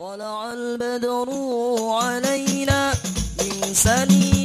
طلع البدر علينا من سنيات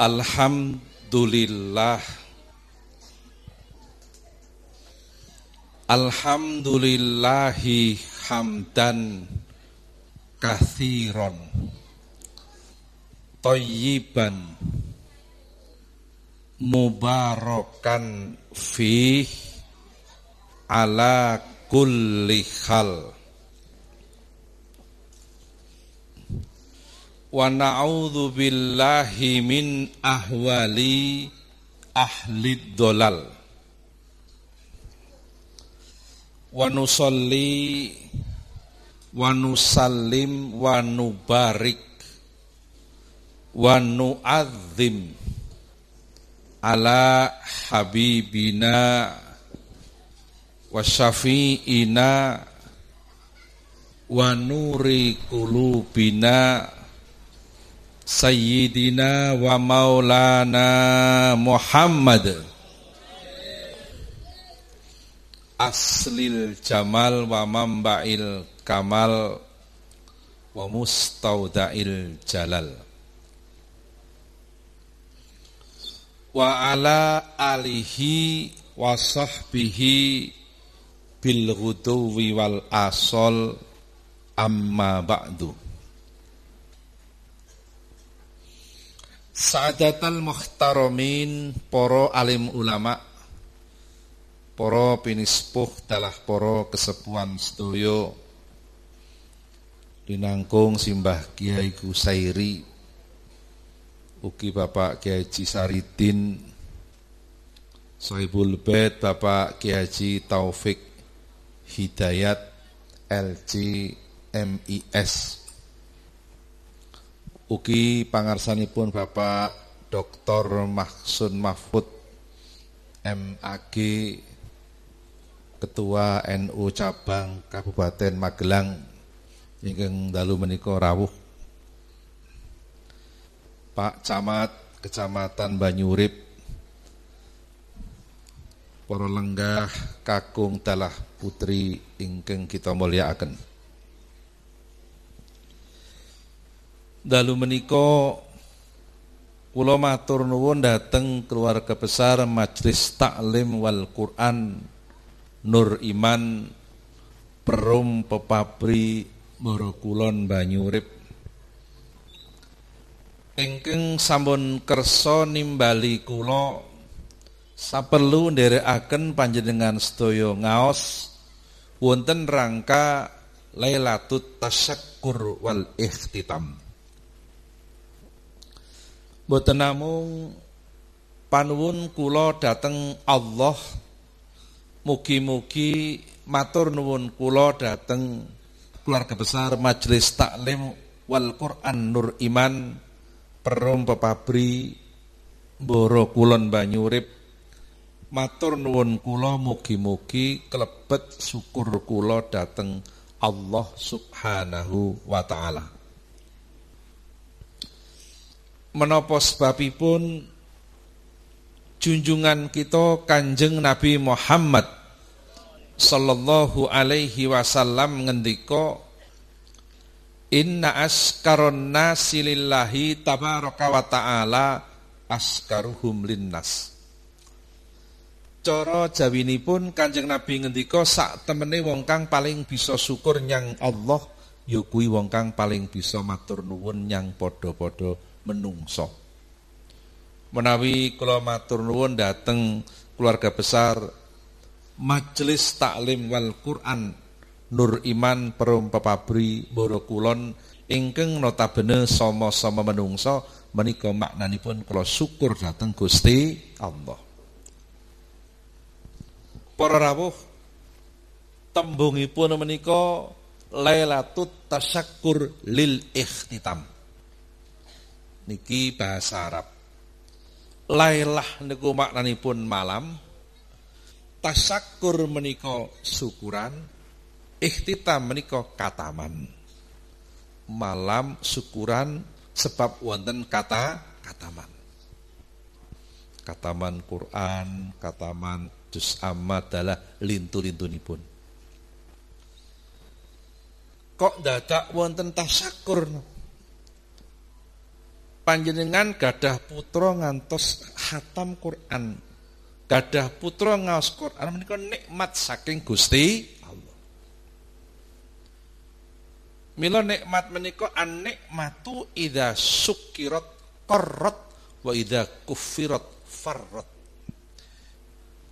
Alhamdulillah. Alhamdulillahi hamdan kathiron Tayyiban Mubarakan fih Ala kulli hal Wa na'udzu billahi min ahwali ahli dolal Wa nusalli wa nusallim wa nubarik wa nu'adzim ala habibina wa syafi'ina wa nuri kulubina sayyidina wa maulana Muhammad. Aslil jamal wa mamba'il kamal wa mustaudail jalal. Wa ala alihi wa sahbihi bil wal asol amma ba'du Sa'adatal muhtaramin poro alim ulama poro pinispuh dalah poro kesepuan sedoyo dinangkung simbah Kiai Gusairi ugi Bapak Kiai Haji Saridin Sohibul Bait Bapak Kiai Taufik Hidayat LC MIS ugi pangarsanipun Bapak Dr. Mahsun Mahfud MAG Ketua NU Cabang Kabupaten Magelang ingkang dalu menika rawuh Pak Camat Kecamatan Banyurip para lenggah kakung dalah putri ingkang kita mulyakaken dalu menika kula matur nuwun dhateng keluarga besar Majelis Taklim wal Quran Nur Iman Perum Pepabri Morokulon Banyurip ingkang sampun kersa nimbali kula saperlu nderekaken panjenengan sedaya ngaos wonten rangka Lailatul Tasyakkur wal Ikhtitam. Mboten namung panuwun kula Allah mugi-mugi matur nuwun kula dhateng keluarga besar Majelis Taklim wal Quran Nur Iman Perum Pepabri Boro Kulon Banyurip matur nuwun kula mugi-mugi klebet syukur kula dhateng Allah Subhanahu wa taala. Menapa sebabipun junjungan kita Kanjeng Nabi Muhammad sallallahu alaihi wasallam ngendika Inna askaron nasi lillahi tabaraka wa ta'ala askaruhum linnas. Cara jawinipun Kanjeng Nabi ngendika sak temene wong kang paling bisa syukur nyang Allah ya kuwi wong kang paling bisa matur nuwun nyang padha-padha menungso. Menawi kula matur nuwun keluarga besar Majelis Taklim wal Quran Nur Iman Perum Pepabri Borokulon ingkang notabene sama-sama menungso menika maknanipun kula syukur dateng Gusti Allah. Para rawuh tembungipun menika Lailatut Tasyakkur lil Ikhtitam. Niki bahasa Arab. Lailah niku maknanipun malam. Tasyakur menika syukuran. Ikhtitam menika kataman. Malam syukuran sebab wonten kata kataman. Kataman Quran, kataman Jus amma adalah lintu-lintunipun. Kok dadak wonten tasakur? Panjenengan gadah putra ngantos hatam Quran. Gadah putra ngaos Quran menika nikmat saking Gusti Allah. Mila nikmat menika an nikmatu idza sukirat qarrat wa idza kufirat farrat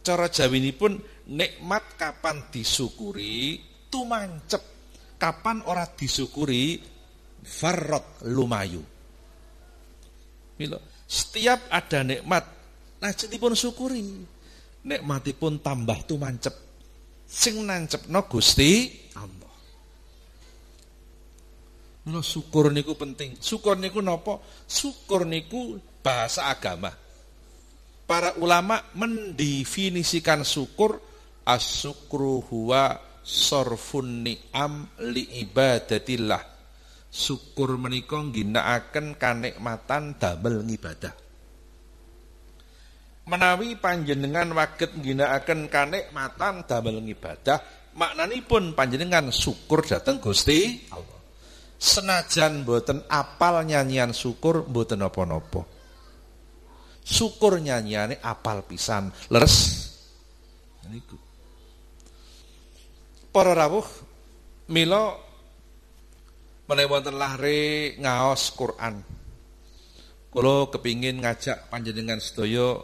cara pun nikmat kapan disyukuri tumancep kapan ora disyukuri farrot lumayu Milo, setiap ada nikmat pun syukuri. Nikmatipun tambah tumancep. Sing no Gusti Allah. Milo syukur niku penting. Syukur niku nopo? Syukur niku bahasa agama. Para ulama mendefinisikan syukur asyukru huwa sorfun ni'am li ibadatillah syukur menika ngginakaken kanikmatan damel ngibadah. Menawi panjenengan waget ngginakaken kanikmatan damel ngibadah maknanipun panjenengan syukur dateng Gusti senajan mboten apal nyanyian syukur mboten napa-napa syukur nyanyiane apal pisan leres. Niku para rawuh mila menawi wonten lahre ngaos Quran. Kula kepingin ngajak panjenengan sedaya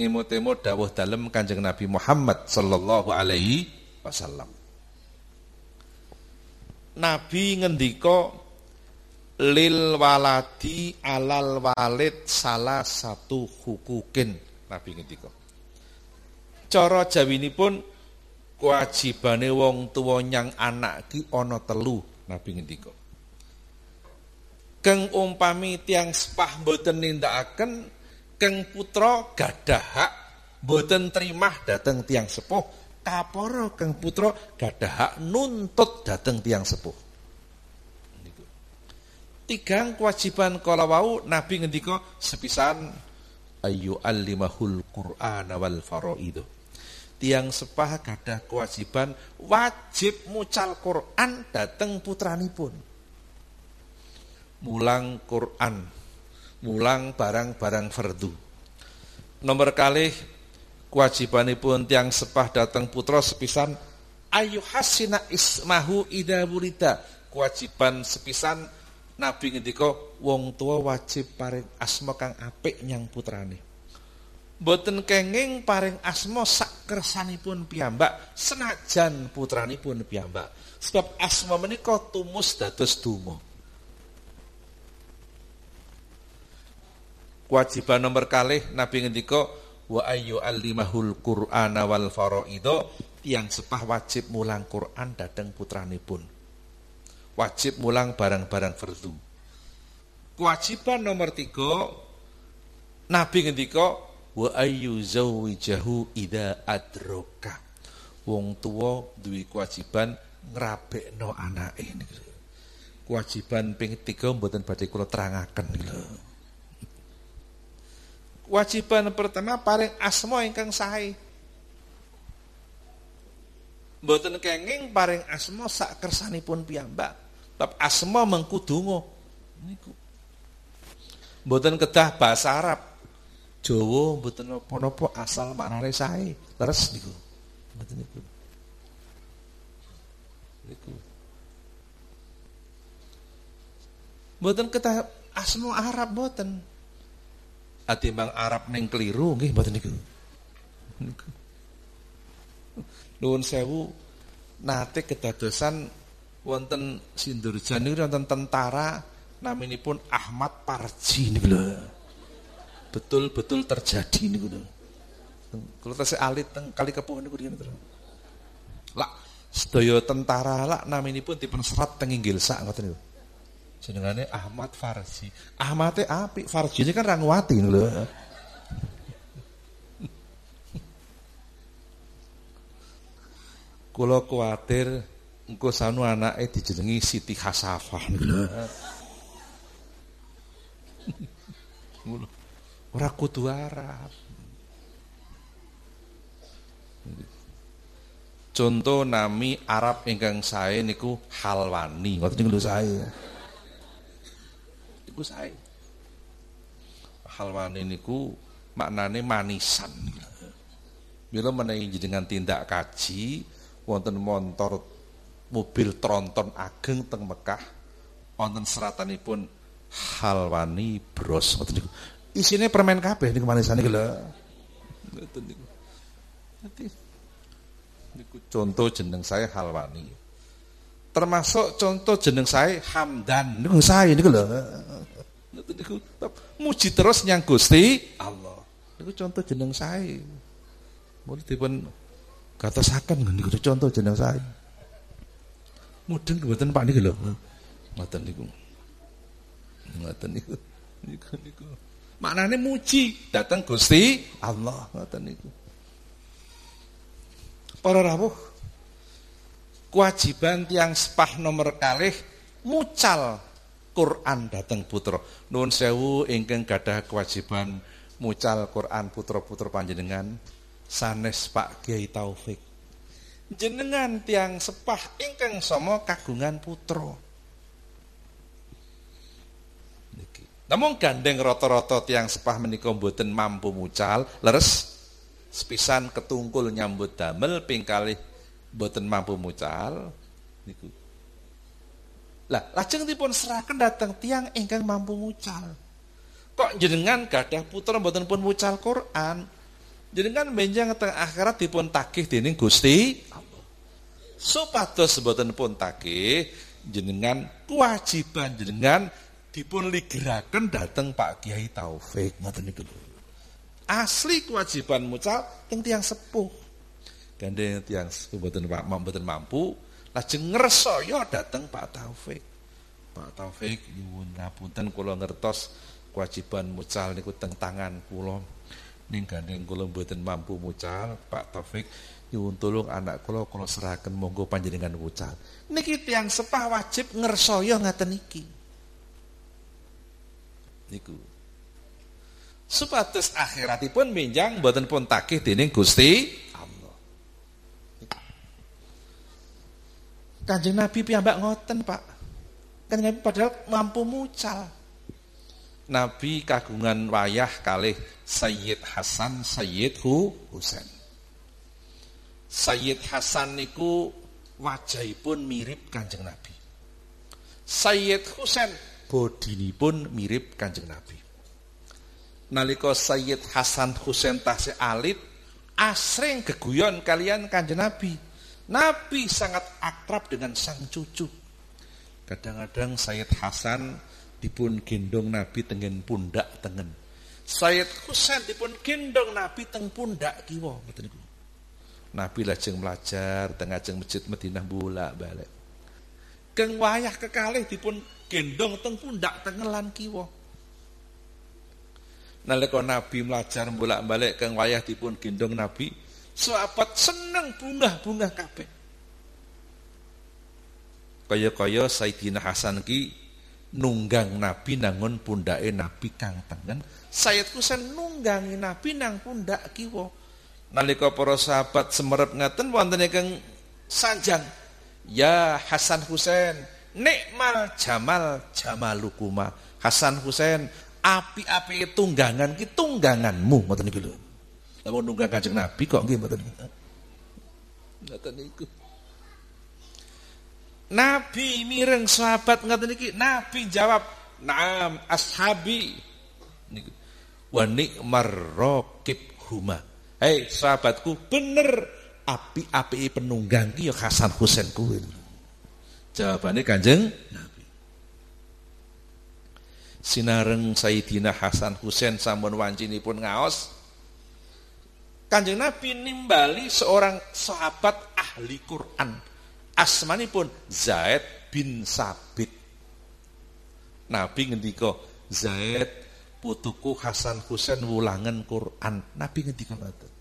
ngimut-imut dawuh dalem Kanjeng Nabi Muhammad sallallahu alaihi wasallam. Nabi ngendika lil waladi alal walid salah satu hukukin Nabi ngendika. Cara jawinipun kewajibane wong tuwa nyang anak ki ana telu Nabi ngendika. Keng umpami tiang sepah mboten nindakaken keng putra gadah hak mboten trimah dateng tiang sepuh kaporo keng putra gadah hak nuntut dateng tiang sepuh tigang kewajiban kala wau Nabi ngendika sepisan ayu alimahul Qur'an wal faraidu. Tiang sepah gadah kewajiban wajib mucal Quran dateng putranipun. Mulang Quran, mulang barang-barang fardu. Nomor kalih kewajibanipun tiang sepah dateng putra sepisan ayu hasina ismahu ida burita. Kewajiban sepisan Nabi ngendika wong tua wajib paring asma kang apik nyang putrane. Boten kenging paring asma sak kersanipun piyambak senajan putranipun piyambak. Sebab asma menika tumus dados donga. Kewajiban nomor kalih Nabi ngendika wa ayyu alimahul qur'ana wal faraida yang sepah wajib mulang Quran dateng putranipun wajib mulang barang-barang fardu. Kewajiban nomor tiga, Nabi ngendika wa ayyu zawijahu ida adroka. Wong tua duwe kewajiban ngrabekno anake niku. Kewajiban ping tiga mboten badhe kula terangaken niku Kewajiban pertama paling asma ingkang sae. Mboten kenging paring asma sak kersanipun piyambak. Bab asma mengku donga niku. Mboten kedah bahasa Arab. Jawa mboten napa-napa asal maknane sae. Leres niku. Mboten niku. Niku. Mboten kedah asma Arab mboten. Atimbang Arab ning keliru nggih mboten niku. Niku. Nuwun sewu nate kedadosan wonten Sindurjan niku wonten tentara naminipun Ahmad Parji niku lho. Betul-betul terjadi niku lho. Kalau tasih alit teng kali kepuh niku riyen terus. Lah sedaya tentara lak naminipun dipun serat teng inggil sak ngoten niku. Jenengane Ahmad Farji. Ahmate apik, Farji ini kan Rangwati lho. Kula kuatir engko sanu anake dijenengi Siti Khasafah ngono ora kudu Arab Contoh nami Arab ingkang sae niku halwani, ngoten niku sae. Niku sae. Halwani niku maknane manisan. Bila menawi jenengan tindak kaji wonten montor mobil tronton ageng teng Mekah wonten seratanipun halwani bros ngoten niku. Isine permen kabeh niku lho. Ngoten niku. Dadi niku contoh jeneng saya halwani. Termasuk contoh jeneng saya Hamdan niku saya niku lho. Ngoten niku muji terus nyang Gusti Allah. Niku contoh jeneng saya. Mulih dipun gatosaken niku contoh jeneng saya. Mudeng mboten Pak niku lho. Ngoten niku. Ngoten niku. Niku niku. Maknane muji datang Gusti Allah ngoten niku. Para rawuh kewajiban tiang sepah nomor kalih mucal Quran datang putra. Nuwun sewu ingkang gadah kewajiban mucal Quran putra-putra panjenengan sanes Pak Kiai Taufik jenengan tiang sepah ingkang sama kagungan putra. Namun gandeng rata-rata tiang sepah menika mboten mampu mucal, leres sepisan ketungkul nyambut damel ping kalih mboten mampu mucal niku. Lah, lajeng dipun serahkan datang tiang ingkang mampu mucal. Kok jenengan gadah putra mboten pun mucal Quran? Jenengan benjang teng akhirat dipun tagih dening Gusti Supados boten pun takih jenengan kewajiban jenengan dipun ligeraken dateng Pak Kiai Taufik ngoten niku Asli kewajiban mucal teng tiang sepuh. Gandeng tiang sepuh boten Pak mboten mampu lajeng ngresaya dateng Pak Taufik. Pak Taufik nyuwun ngapunten kula ngertos kewajiban mucal niku teng tangan kula. Ning gandeng kula mboten mampu mucal Pak Taufik nyuwun tulung anak kula kula serahkan monggo panjenengan wucal. Niki tiang sepah wajib ngersaya ngaten niki. Niku. Supados akhiratipun minjang mboten pun takih dening Gusti Allah. Kanjeng Nabi piyambak ngoten, Pak. Kanjeng Nabi padahal mampu mucal. Nabi kagungan wayah kalih Sayyid Hasan, Sayyid Husain. Sayyid Hasan niku wajahipun mirip Kanjeng Nabi. Sayyid Husain bodinipun mirip Kanjeng Nabi. Nalika Sayyid Hasan Husain tasih alit asring geguyon kalian Kanjeng Nabi. Nabi sangat akrab dengan sang cucu. Kadang-kadang Sayyid Hasan dipun gendong Nabi tengen pundak tengen. Sayyid Husain dipun gendong Nabi teng pundak kiwa Nabi lajeng belajar tengah jeng masjid Madinah bolak-balik. Keng wayah kekalih dipun gendong teng pundak tengelan kiwa. Nalika Nabi belajar bolak-balik keng wayah dipun gendong Nabi, sahabat seneng bunga-bunga kabeh. Kaya-kaya Sayyidina Hasan ki nunggang Nabi nangun pundake Nabi kang tengen. Sayyid Husain nunggangi Nabi nang pundak kiwa. Nalika para sahabat semerep ngaten wonten sanjang Ya Hasan Husain, nikmal jamal jamalukuma. Hasan Husain, api-api tunggangan ki tungganganmu ngoten niku lho. Lah nunggang Kanjeng Nabi kok nggih mboten. Ngoten niku. Nabi mireng sahabat ngoten iki, Nabi jawab, "Naam ashabi." Niku. Wa nikmar raqib huma. Hei sahabatku, bener api-api penunggang ki ya Hasan Husain kuwi. Jawabane Kanjeng Nabi. Sinareng Sayyidina Hasan Husain sampun wancinipun ngaos. Kanjeng Nabi nimbali seorang sahabat ahli Quran. Asmanipun Zaid bin Sabit. Nabi ngendika, Zaid putuku Hasan Husain wulangan Quran. Nabi ngendika ngoten.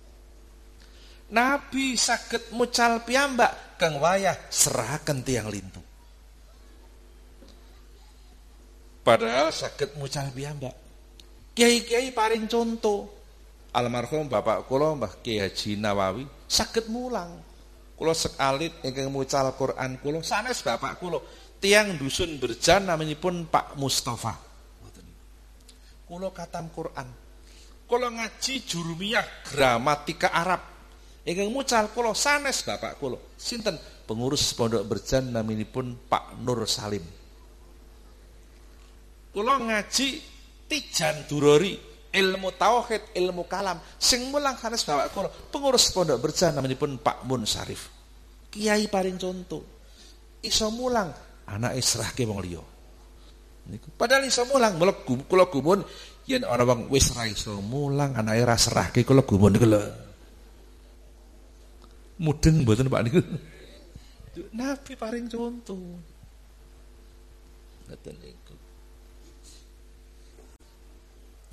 Nabi sakit mucal piyambak kang wayah serahaken tiang lintu. Padahal sakit mucal piyambak. Kiai-kiai paling contoh. Almarhum Bapak kula Mbah Kiai Haji Nawawi sakit mulang. Kula sekalit ingkang mucal Quran kula sanes bapak kula tiang dusun berjan namanya pun Pak Mustafa. Kula katam Quran. Kula ngaji jurumiyah gramatika Arab Ingkang mucal kula sanes bapak kula. Sinten? Pengurus Pondok Berjan naminipun Pak Nur Salim. Kula ngaji Tijan Durori, ilmu tauhid, ilmu kalam. Sing mulang sanes bapak kula, pengurus Pondok Berjan naminipun Pak Mun Sarif. Kiai paling contoh. Iso mulang anak israhke wong liya. Padahal iso mulang mlebu kula gumun yen ana wong wis ra iso mulang anake ra serahke kula gumun. Mudeng mboten Pak niku. Nabi paring contoh. Ngoten niku.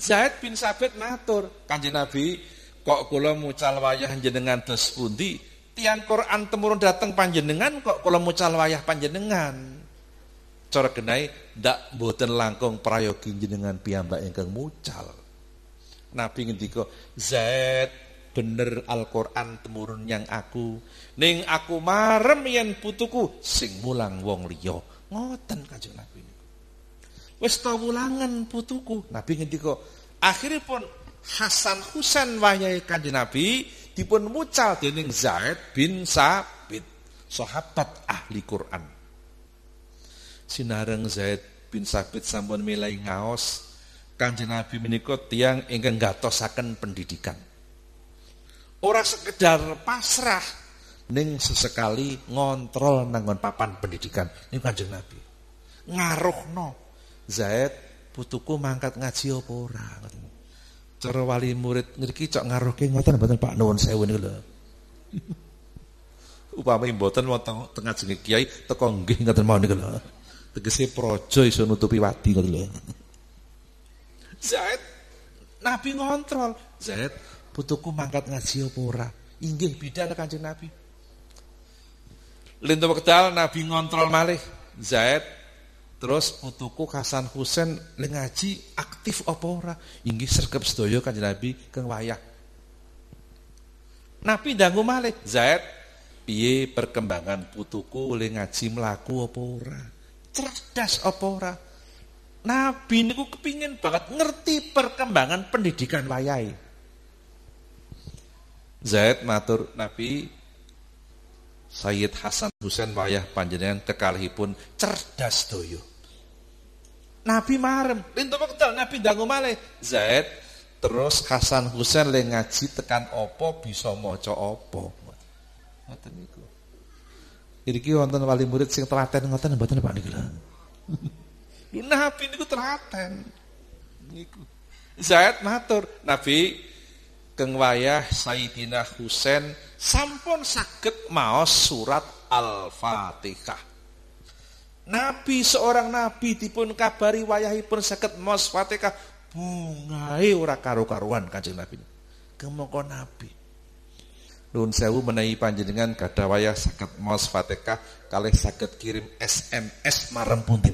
Zaid bin Sabit matur, Kanjeng Nabi, kok kula mucal wayah jenengan dos pundi? Tiang Quran temurun dateng panjenengan kok kula mucal wayah panjenengan. Cara genai ndak mboten langkung prayogi jenengan piyambak ingkang mucal. Nabi ngendika, Zaid bener Al-Qur'an temurun yang aku. Ning aku marem yen putuku sing mulang wong liya. Ngoten Kanjeng Nabi. Wis ta wulangan putuku. Nabi ngendika akhiripun Hasan Husain wayahe Kanjeng Nabi dipun mucal dening Zaid bin Sabit sahabat ahli Quran. Sinareng Zaid bin Sabit sampun milai ngaos Kanjeng Nabi menika tiang ingkang gatosaken pendidikan Orang sekedar pasrah ning sesekali ngontrol nangon papan pendidikan. Ini kanjeng Nabi. Ngaruhno. Zaid putuku mangkat ngaji apa ora? Cara wali murid ngriki cok ngaruhke mboten Pak? Nuwun sewu niku lho. Upami mboten wonten tengah jenenge kiai teko nggih ngoten mawon niku lho. Tegese praja iso nutupi wadi ngoten lho. Zaid Nabi ngontrol. Zaid putuku mangkat ngaji apa ora? Inggih bidan Kanjeng Nabi. Lintu wekdal Nabi ngontrol malih Zaid terus putuku Hasan Husain le ngaji aktif apa ora? Inggih sergep sedaya Kanjeng Nabi keng wayah. Nabi dangu malih Zaid piye perkembangan putuku le ngaji mlaku apa ora? Cerdas apa ora? Nabi niku kepingin banget ngerti perkembangan pendidikan wayahe. Zaid matur Nabi Sayyid Hasan Husain wayah panjenengan kekalihipun cerdas doyo. Nabi marem, lintu wekdal Nabi dangu malih. Zaid terus Hasan Husain le ngaji tekan opo bisa maca opo. Ngoten niku. Iki wonten wali murid sing telaten ngoten mboten Pak niku lho. Nabi niku telaten. Niku. Zaid matur, Nabi keng wayah Sayyidina Husain sampun saged maos surat Al-Fatihah. Nabi seorang nabi dipun kabari wayahipun saged maos Fatihah bungae ora karo-karuan Kanjeng Nabi. Kemoko nabi. Nun sewu menawi panjenengan gadah wayah saged maos Fatihah kalih saged kirim SMS marang pundi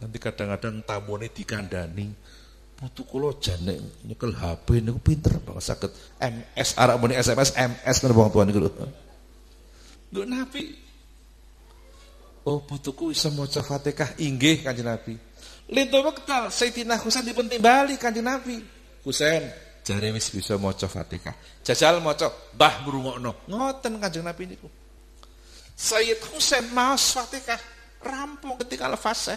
Nanti kadang-kadang tamune dikandani putu kula jane nyekel HP niku pinter banget saged MS arek muni SMS MS kan wong tuwa niku lho. Nabi. Oh putuku iso maca Fatihah inggih Kanjeng Nabi. Lintu wekdal Sayyidina Husain dipun timbali Kanjeng Nabi. Husain jare wis bisa maca Fatihah. Jajal maca Mbah ngrungokno. Ngoten Kanjeng Nabi niku. Sayyid Husain maos Fatihah rampung ketika al-Fasih.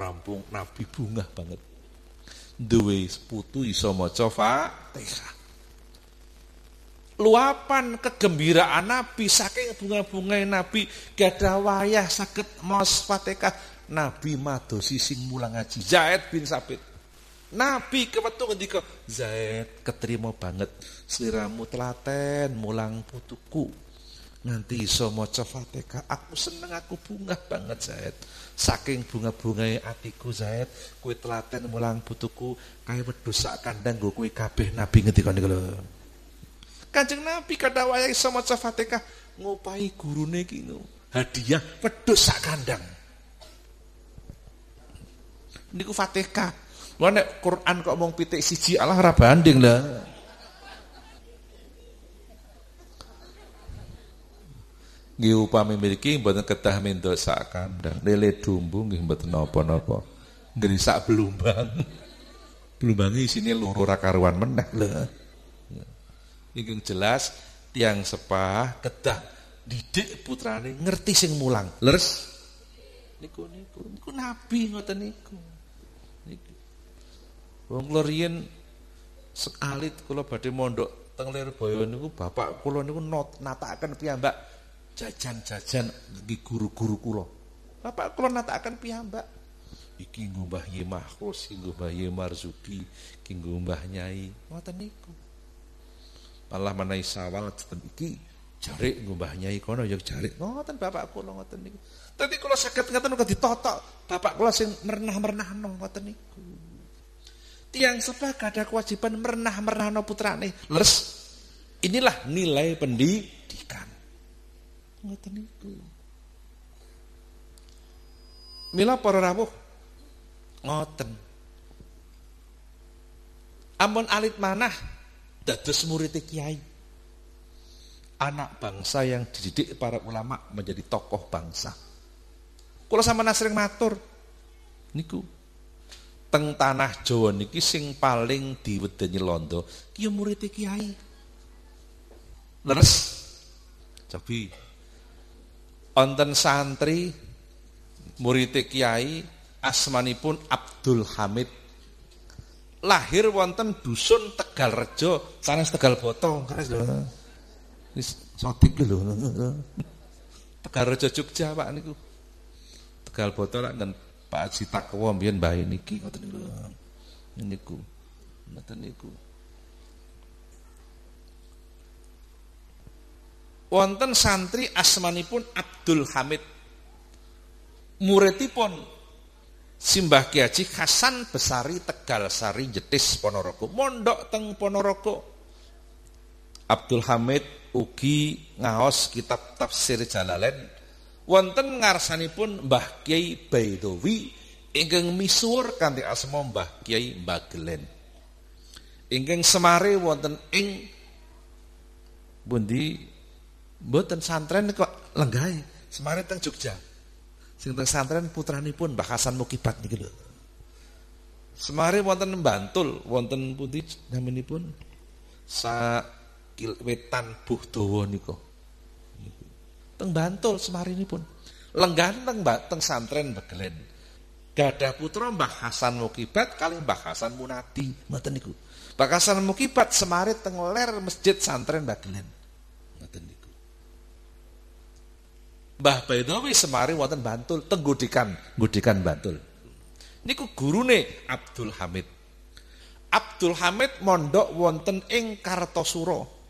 rampung Nabi bunga banget. Duwe putu iso maca Fatihah. Luapan kegembiraan Nabi saking bunga-bunga Nabi gadah wayah sakit maos Fatihah. Nabi madosi sing mulang ngaji Zaid bin Sabit. Nabi kewetu ngendika, Zaid keterima banget sliramu telaten mulang putuku. Nanti iso maca Fatihah. Aku seneng aku bunga banget Zaid. Saking bunga-bungae atiku Zaid, kowe telaten mulang putuku kaya wedhus sak kandang nggo kowe kabeh Nabi ngendika niku lho. Kanjeng Nabi kada wayahe iso maca Fatihah ngupahi gurune iki hadiah wedhus sak kandang. Niku Fatihah. Lah nek Quran kok mung pitik siji Allah ora banding lah. Nggih upami mriki mboten kedah mendok sak kandang. Lele dumbu nggih mboten napa-napa. Ngrisak belumbang. Belumbang isine loro ora karuan meneh lho. Ingkang jelas tiang sepah kedah didik putrane ngerti sing mulang. Leres niku niku niku nabi ngoten niku. Niku. Wong kula riyen sekalit kula badhe mondok teng Lirboyo niku bapak kula niku natakaken piyambak jajan-jajan di guru-guru kula. Bapak kula natakaken piyambak. Iki nggo Mbah Ye Mahfuz, iki nggo Mbah Ye Marzuki, iki nggo Mbah Nyai. Ngoten niku. Malah menawi sawal ten iki jarik nggo Mbah Nyai kono ya jarik. Ngoten bapak kula ngoten niku. Dadi kula saged ngoten uga ditotok. Bapak kula sing merenah-merenahno ngoten niku. Tiang sepah ada kewajiban merenah-merenahno putrane. Leres. Inilah nilai pendidikan. Ngoten niku. Mila para rawuh ngoten. Ampun alit manah dados murid kiai. Anak bangsa yang dididik para ulama menjadi tokoh bangsa. Kula sampeyan sering matur niku teng tanah Jawa niki sing paling diwedeni londo ki murid kiai. Leres. Cobi Onten santri murid kiai asmanipun Abdul Hamid. Lahir wonten dusun Tegal Rejo sanes Tegal Boto lho wis sotik lho. Tegal Rejo Jogja Pak niku. Tegal Boto lak dan Pak Haji Takwa mbiyen mbah niki ngoten niku. Niku ngoten niku wonten santri asmanipun Abdul Hamid. Muridipun Simbah Ki Haji Hasan Besari Tegal Sari Jetis Ponorogo. Mondok teng Ponorogo. Abdul Hamid ugi ngaos kitab tafsir Jalalain wonten ngarsanipun Mbah Kiai Baidowi ingkang misuwur kanthi asma Mbah Kiai Mbagelen. Ingkang semare wonten ing bundi mboten santren kok lenggahe. Semare teng Jogja. Sing teng santren putranipun Mbah Hasan Mukibat niki lho. Semare wonten Bantul, wonten pundi naminipun? Sa wetan Buh Dawa nika. Teng Bantul semarinipun. Lenggan teng teng santren Begelen. Gadah putra Mbah Hasan Mukibat kali Mbah Hasan Munadi, ngoten niku. Mbah Hasan Mukibat semare teng ler masjid santren Begelen. Ngoten. Mbah Baidawi semari wonten Bantul teng Gudikan, Bantul. Niku gurune Abdul Hamid. Abdul Hamid mondok wonten ing Kartosuro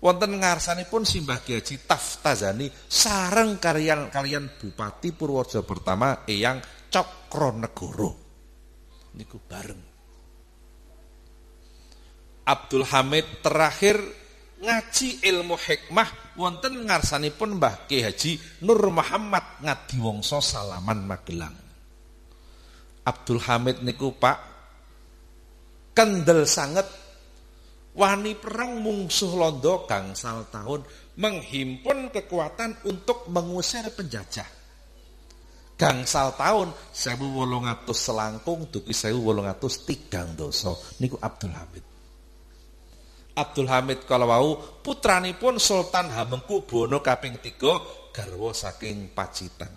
wonten ngarsanipun Simbah Kiai Taftazani sareng kalian kalian Bupati Purworejo pertama Eyang Cokronegoro niku bareng Abdul Hamid terakhir ngaji ilmu hikmah wonten ngarsanipun Mbah Kiai Haji Nur Muhammad Ngadiwongso Salaman Magelang Abdul Hamid niku Pak kendel sanget wani perang mungsuh londo gangsal tahun menghimpun kekuatan untuk mengusir penjajah. Gangsal tahun sewu wolongatus selangkung duki tigang doso niku Abdul Hamid. Abdul Hamid kalau mau putranipun Sultan Hamengkubuwono kaping tiga garwa saking Pacitan.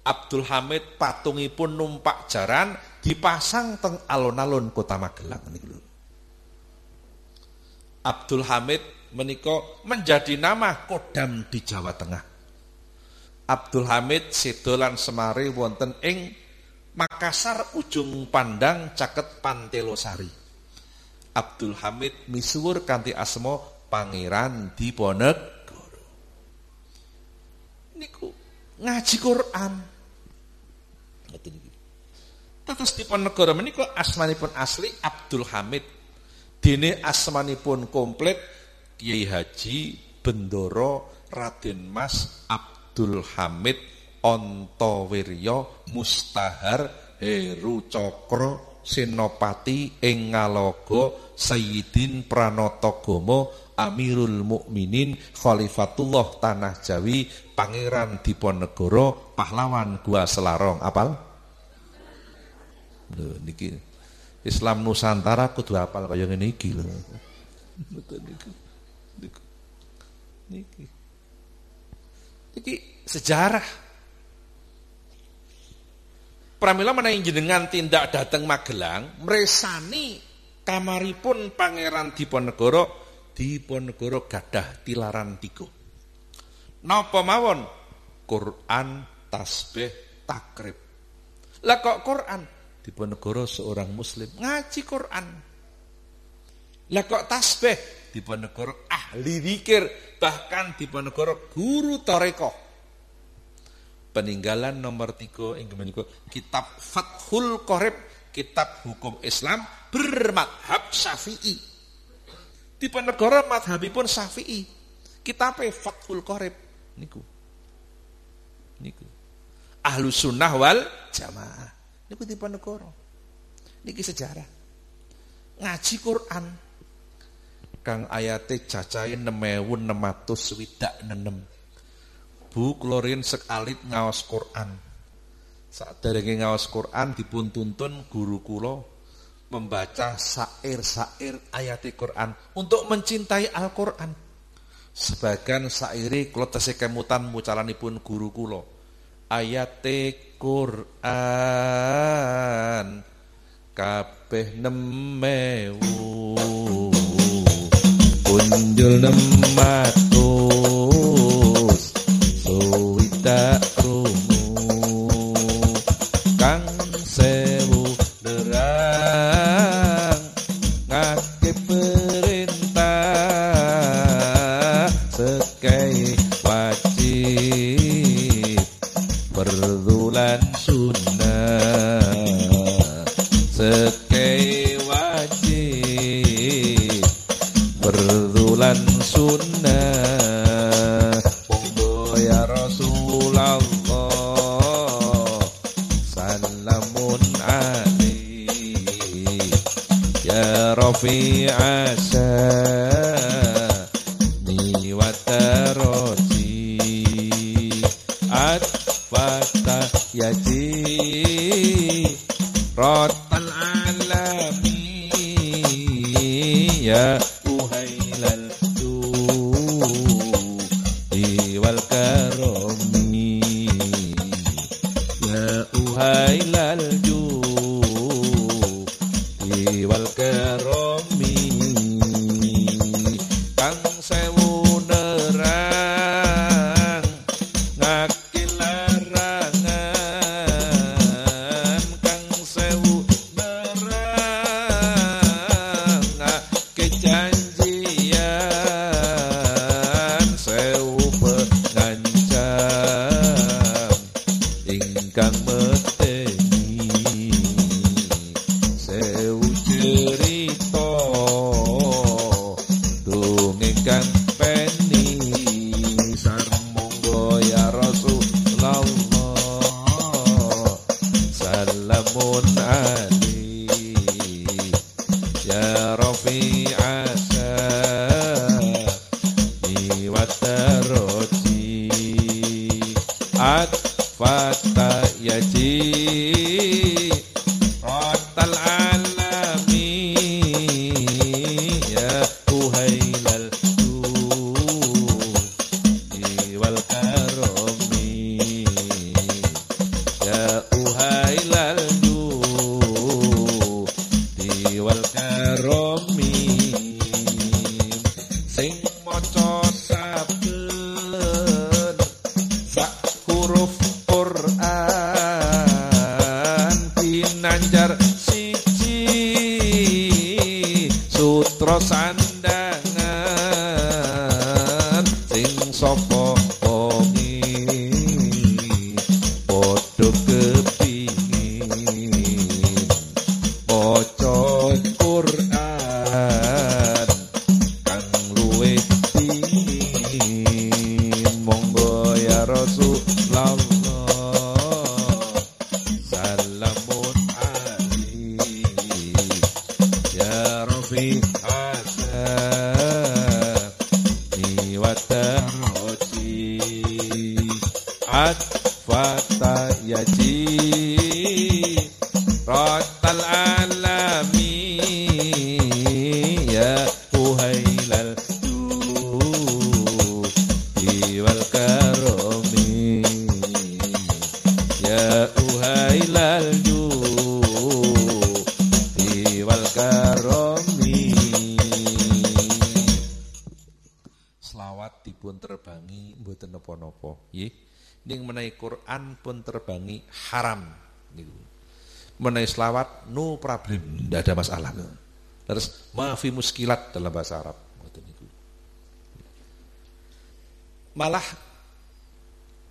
Abdul Hamid patungipun numpak jaran dipasang teng alun-alun kota Magelang niku Abdul Hamid meniko menjadi nama kodam di Jawa Tengah. Abdul Hamid sedolan semari wonten ing Makassar ujung pandang caket Pantelosari. Abdul Hamid misuwur kanthi asma Pangeran Diponegoro. Niku ngaji Quran. Ngoten iki. Terus Diponegoro menika asmanipun asli Abdul Hamid Dene asmanipun komplit Kiai Haji Bendoro Raden Mas Abdul Hamid Ontowiryo Mustahar Heru Cokro Senopati ing Ngalogo Sayyidin Pranotagama Amirul Mukminin Khalifatullah Tanah Jawi Pangeran Diponegoro Pahlawan Gua Selarong apal? Lho niki Islam Nusantara kudu apal kaya ngene iki lho. Niku. Niki. Iki sejarah. Pramila menawi jenengan tindak dateng Magelang, mresani kamaripun Pangeran Diponegoro, Diponegoro gadah tilaran tiga. Napa mawon? Quran, tasbih, takrib. Lah kok Quran? Diponegoro seorang muslim ngaji Quran. Lah kok tasbih Diponegoro ahli zikir, bahkan Diponegoro guru toreko. Peninggalan nomor tiga menika kitab Fathul Qorib, kitab hukum Islam bermadhab Syafi'i. Diponegoro madhabipun Syafi'i. Kitabnya Fathul Qorib niku. Niku. Ahlu sunnah wal jamaah. Niku Diponegoro. Niki sejarah. Ngaji Quran. Kang ayate cacahe 6626. Bu klorin sekalit ngaos Quran. Saat dari ngaos Quran dipun tuntun guru kula membaca sair-sair ayat Quran untuk mencintai Al-Quran. Sebagian sairi kula tesih kemutan mucalanipun guru kula. Ayate Quran kabeh nemewu kunjul nematus uh, Santa e a ti. Haram. Niku. Menawi selawat no problem. Ndak ada masalah. Terus maafi muskilat dalam bahasa Arab. Malah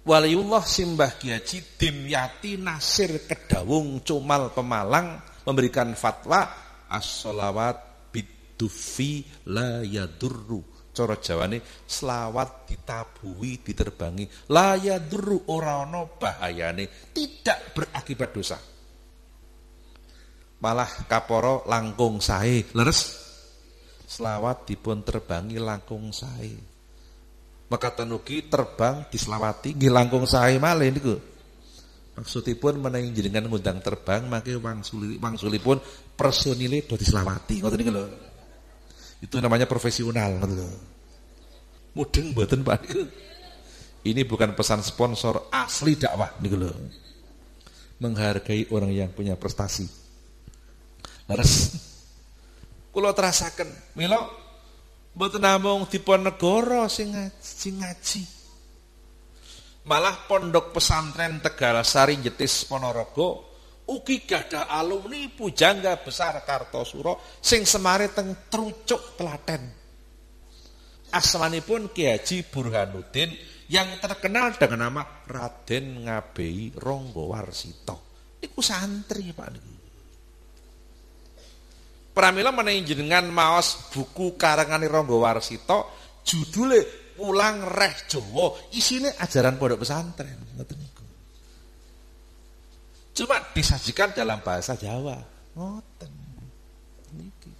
Waliullah Simbah Kiai Dimyati Nasir Kedawung Cumal Pemalang memberikan fatwa as-sholawat bidufi la yadurru. Cara jawane selawat ditabuhi diterbangi. La yadurru ora ana bahayane. Tidak berakibat dosa. Malah kaporo langkung sae. Leres. Selawat dipun terbangi langkung sae. Maka tenugi terbang diselawati nggih langkung sae malih niku. Maksudipun menawi jenengan ngundang terbang maka wangsuli wangsulipun personile do diselawati. Ngoten niku lho. Itu namanya profesional ngoten mudeng mboten Pak ini bukan pesan sponsor asli dakwah niku lho menghargai orang yang punya prestasi leres kula terasaken mila mboten namung diponegoro sing ngaji. Malah pondok pesantren Tegal Sari Jetis Ponorogo ugi gadah alumni pujangga besar Kartosuro sing semare teng Trucuk Klaten. Asmanipun Ki Haji Burhanuddin yang terkenal dengan nama Raden Ngabei Ronggowarsito. Iku santri Pak niku. Pramila menawi jenengan maos buku karangane Ronggowarsito judule Pulang Reh Jawa, isine ajaran pondok pesantren ngoten. Cuma disajikan dalam bahasa Jawa. Ngoten. niki.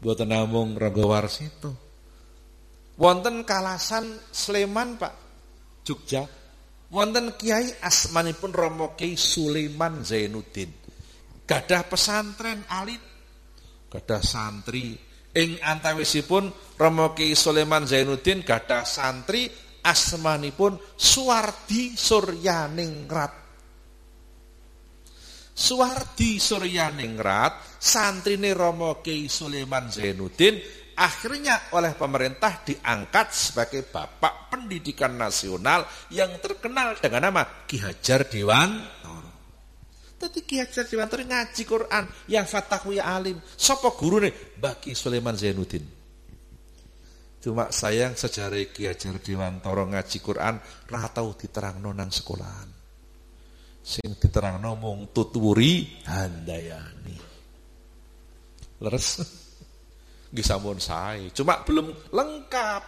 Buatan namung Ranggawarsita. Wonten Kalasan Sleman, Pak. Jogja. Wonten Kiai asmanipun Romo Kiai Sulaiman Zainuddin. Gadah pesantren alit, gadah santri. Ing antawisipun Romo Kiai Sulaiman Zainuddin gadah santri asmanipun Suwardi Suryaningrat. Suwardi Suryaningrat, santrine Romo Kiai Sulaiman Zainuddin, akhirnya oleh pemerintah diangkat sebagai bapak pendidikan nasional yang terkenal dengan nama Ki Hajar Dewantoro. Tadi Ki Hajar Dewantoro ngaji Quran, yang fatahwi alim. Sopo guru nih? Baki Sulaiman Zainuddin. Cuma sayang sejarah Ki Hajar Dewantoro ngaji Quran, ratau diterang nonang sekolahan sing diterangno mung tuturi handayani. Leres. Nggih sampun sae, cuma belum lengkap.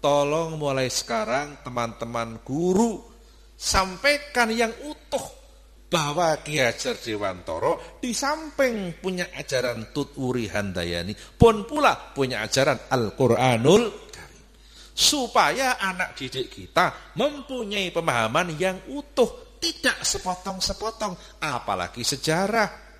Tolong mulai sekarang teman-teman guru sampaikan yang utuh bahwa Ki Hajar Dewantoro di samping punya ajaran tuturi handayani pun pula punya ajaran Al-Qur'anul supaya anak didik kita mempunyai pemahaman yang utuh, tidak sepotong-sepotong, apalagi sejarah.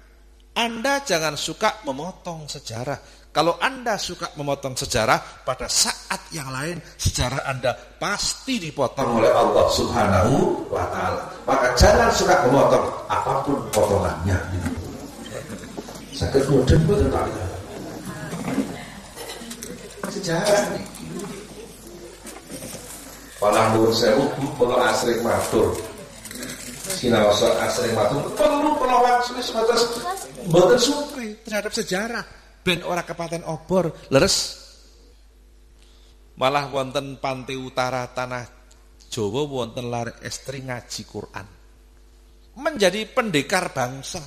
Anda jangan suka memotong sejarah. Kalau Anda suka memotong sejarah, pada saat yang lain sejarah Anda pasti dipotong oleh Allah Subhanahu wa taala. Maka jangan suka memotong apa pun potongannya. Sakit Sejarah. Malah nuwun sewu kula asring matur. Sinaosa asring matur perlu kula wangsuli sebatas mboten supri terhadap sejarah ben ora kepaten obor leres. Malah wonten pantai utara tanah Jawa wonten lare estri ngaji Quran. Menjadi pendekar bangsa.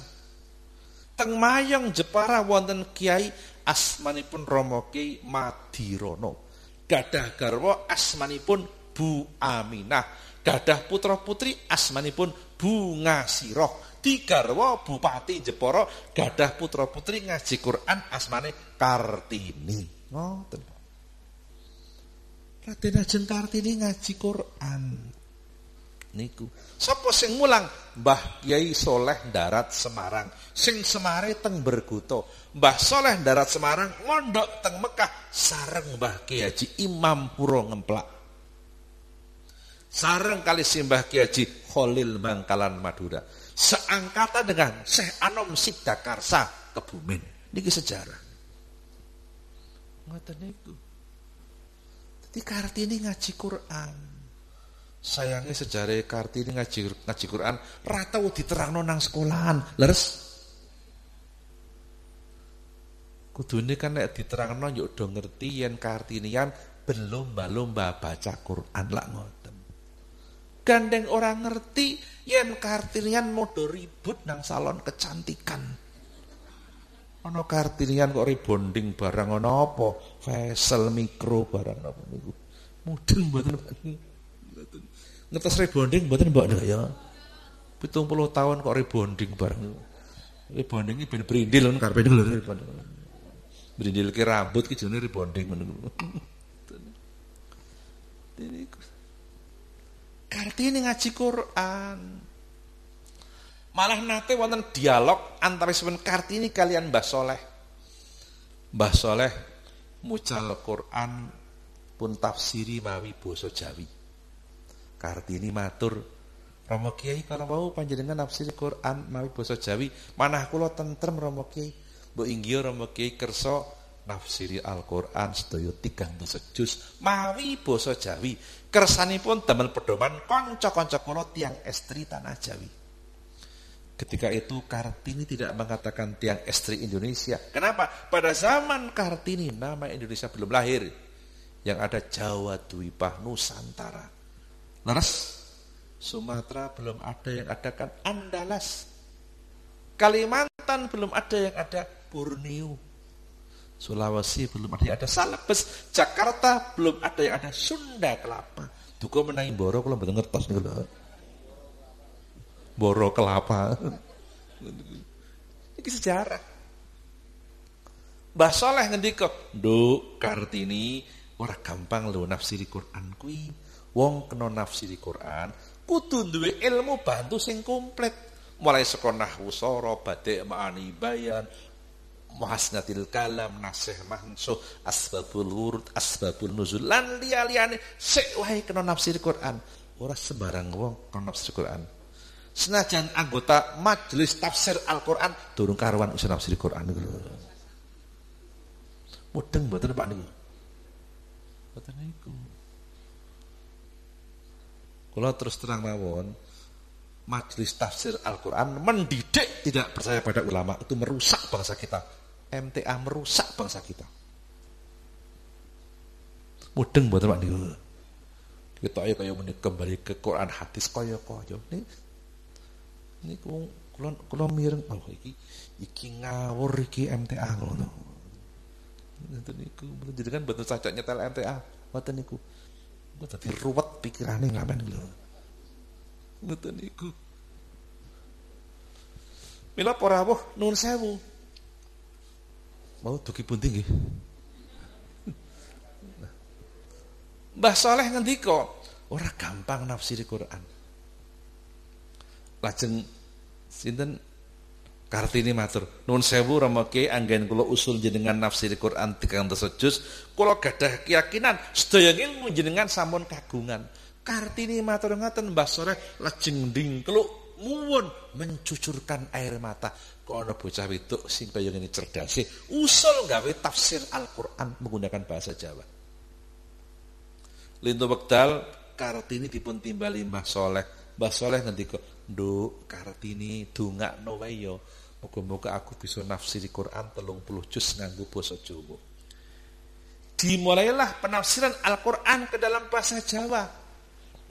Teng Mayang Jepara wonten Kiai asmanipun Romo Ki Madirono. Gadah garwa asmanipun Bu Aminah. Gadah putra putri asmanipun Bunga Siroh. Digarwa Bupati Jepara gadah putra putri ngaji Quran asmane Kartini. Ngoten. Raden Ajeng Kartini ngaji Quran. Niku. Sapa sing mulang? Mbah Kiai Soleh Darat Semarang. Sing semare teng Berguto. Mbah Soleh Darat Semarang mondok teng Mekah sareng Mbah Kiai Haji Imam Puro Ngemplak. Sareng kali simbah Ki Haji Khalil Bangkalan Madura. Seangkatan dengan Syekh Anom Sidakarsa Kebumen. Niki sejarah. Ngoten niku. Dadi Kartini ngaji Quran. Sayangnya sejarah Kartini ngaji ngaji Quran rata diterangno nang sekolahan. Leres. Kudune kan nek diterangno yo do ngerti yen Kartinian belum lomba baca Quran lah ngoten. Gandeng orang ngerti yen kartinian modo ribut nang salon kecantikan. Ono kartinian kok rebonding barang ono apa? Faisal mikro barang apa niku. Mudeng mboten. Ngetes rebonding mboten mbok ya. 70 tahun kok rebonding barang. Rebonding iki ben brindil kan karepe lho Brindil ki rambut ki jenenge rebonding ngono. Kartini ngaji Quran. Malah nate wonten dialog antara semen Kartini kalian Mbah Soleh. Mbah Soleh mucal Quran pun tafsiri mawi basa Jawi. Kartini matur Romo Kiai kalau mau panjenengan nafsiri Quran mawi basa Jawi, manah kula tentrem Romo Kiai. Mbok Romo Kiai kersa nafsiri Al-Qur'an sedaya 300 juz mawi basa Jawi kersanipun damel pedoman kanca-kanca kula tiang estri tanah Jawi. Ketika itu Kartini tidak mengatakan tiang estri Indonesia. Kenapa? Pada zaman Kartini nama Indonesia belum lahir. Yang ada Jawa Dwipa Nusantara. Leres Sumatera belum ada yang adakan Andalas. Kalimantan belum ada yang ada Borneo. Sulawesi belum ada yang ada Salebes, Jakarta belum ada yang ada Sunda Kelapa. Duga menawi Boro kula mboten ngertos niku lho. Boro Kelapa. Iki sejarah. Mbah Soleh ngendika, "Nduk, Kartini ora gampang lho nafsiri Quran kuwi. Wong kena nafsiri Quran kudu duwe ilmu bantu sing komplit. Mulai saka nahwu sara, badhe ma'ani bayan, muhasnatil kalam, nasih mansuh, asbabul wurud, asbabul nuzul lan liya-liyane sik wae kena nafsiri Quran. Ora sembarang wong kena nafsiri Quran. Senajan anggota majelis tafsir Al-Quran durung karuan usaha nafsir Quran niku. Mudeng mboten Pak niku. Mboten niku. Kula terus terang mawon, majelis tafsir Al-Quran mendidik tidak percaya pada ulama itu merusak bangsa kita. MTA merusak bangsa kita. Mudeng mboten Pak niku. Kita ayo kaya kembali ke Quran hadis kaya kaya. Nih niku kula kula mireng oh iki iki ngawur iki MTA ngono. Ngoten niku kan betul saja nyetel MTA. Ngoten niku. Kok dadi ruwet pikirane ngamen lho. Ngoten niku. Mila para nuwun sewu. Mau dugi pundi nggih? Mbah Saleh ngendika, ora gampang nafsiri Quran. Lajeng sinten Kartini matur, nun sewu ramake anggen kula usul jenengan nafsir Quran tigang juz, kula gadah keyakinan sedaya ilmu jenengan sampun kagungan. Kartini matur ngaten Mbah Sore lajeng dingkluk muwun mencucurkan air mata. Kok ana bocah wedok sing kaya ngene cerdase, usul gawe tafsir Al-Qur'an menggunakan bahasa Jawa. Lintu wekdal Kartini dipun timbali Mbah Soleh. Mbah Soleh ngendika, Nduk Kartini dongakno wae ya. Muga-muga aku bisa nafsiri Quran 30 juz nganggo basa Jawa. Dimulailah penafsiran Al-Quran ke dalam bahasa Jawa.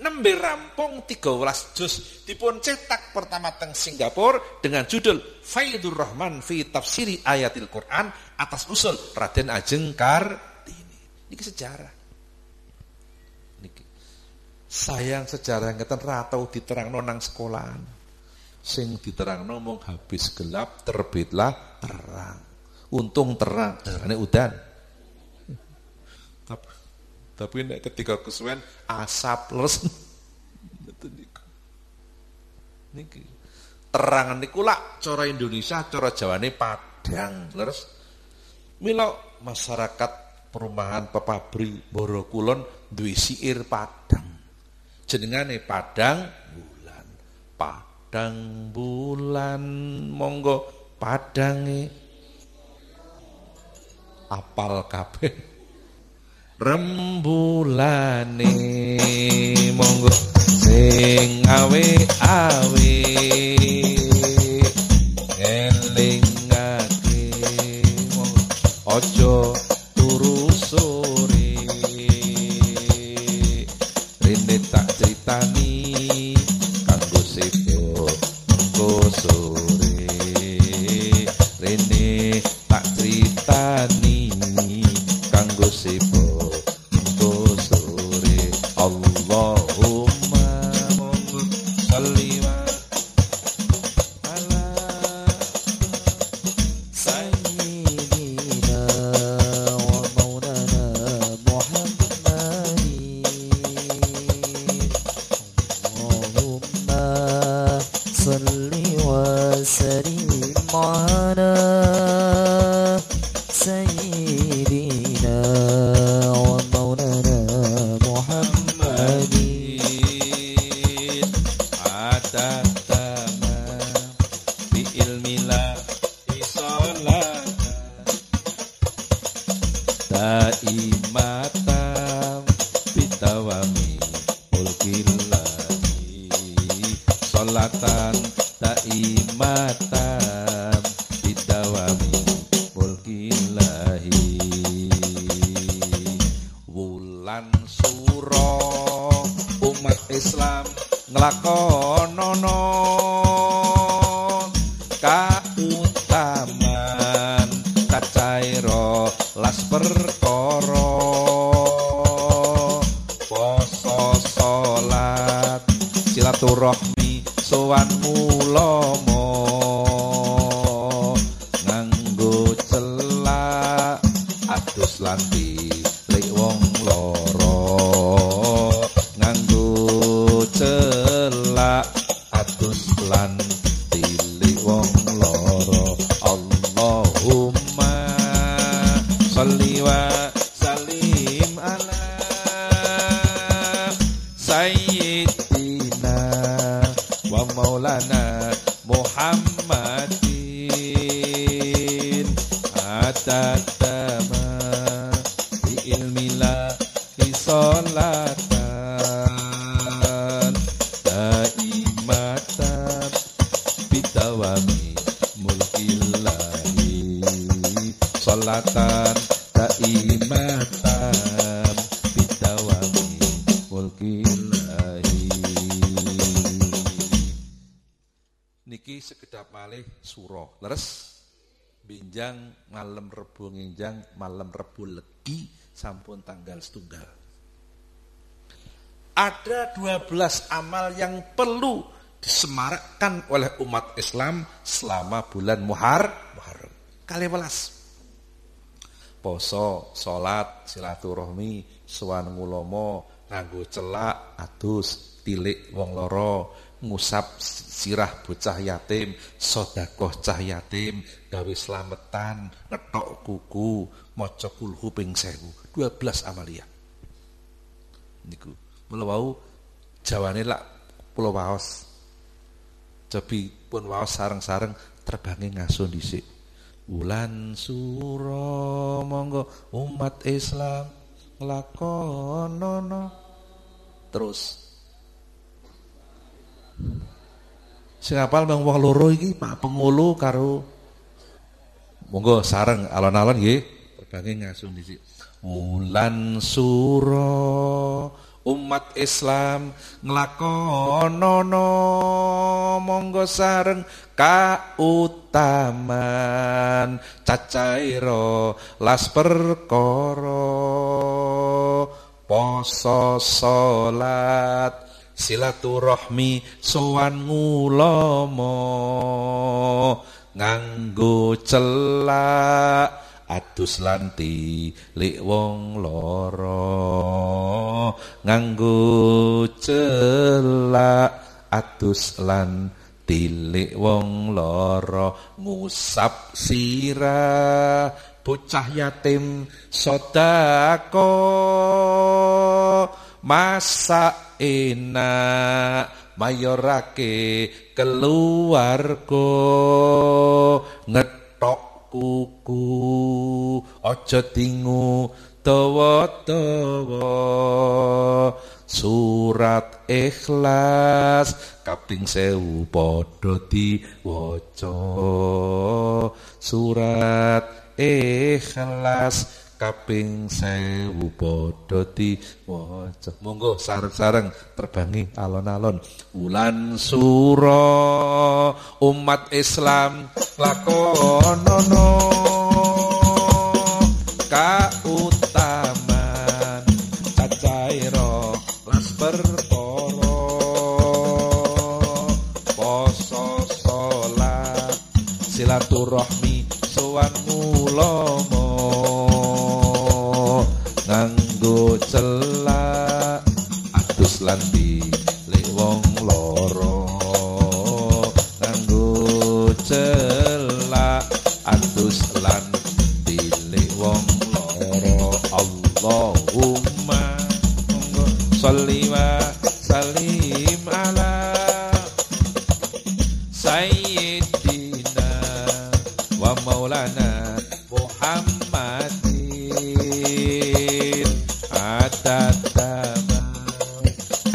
Nembe rampung 13 juz dipun cetak pertama teng Singapura dengan judul Faidur Rahman fi tafsiri ayatil Quran atas usul Raden Ajeng Kartini. Ini sejarah. Sayang sejarah ngeten ra tau diterangno nang sekolahan. Sing diterangno mung habis gelap terbitlah terang. Untung terang, jarane udan. Tapi nek ketika kesuwen asap leres. Niki. Terangan niku lak cara Indonesia, cara Jawane padang, leres. Mila masyarakat perumahan Pepabri Borokulon duwe siir padang jenengane Padang Bulan. Padang Bulan monggo padange apal kabeh. Rembulane monggo sing awe-awe. Elingake monggo. Aja silaturahmi sowan mula setunggal ada 12 amal yang perlu disemarakkan oleh umat Islam selama bulan Muhar Muharram. Kali welas. Poso, salat, silaturahmi, sowan ngulomo, nganggo celak, adus, tilik wong loro, ngusap sirah bocah yatim, sodakoh cah yatim, gawe slametan, ngetok kuku, maca kulhu ping 1000. 12 amalia. Niku. Mula wau jawane lak pulau waos. Cobi pun waos sareng-sareng terbangi ngasuh dhisik. Wulan suro monggo umat Islam nglakonono. Terus Sing apal mung wong loro iki Pak Pengulu karo Monggo sareng alon-alon nggih terbangi ngasuh dhisik. Wulan suro umat Islam nglakonono monggo sareng kautaman cacairo las perkara poso salat silaturahmi sowan ngulomo nganggo celak adus lanti lik wong loro nganggo celak adus lan tilik wong loro ngusap sirah bocah yatim sodako. Masak enak mayorake keluarga. Ngetok kuku aja dingu dawa-dawa surat ikhlas kaping sewu padha diwaca. Surat ikhlas kaping sewu padha diwaca monggo sareng-sareng terbangi alon-alon. Wulan sura umat Islam lakonono. Kautaman cacairo las perkara poso salat silaturahmi sowan ngulomo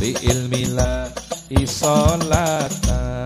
bi ilmila isolatan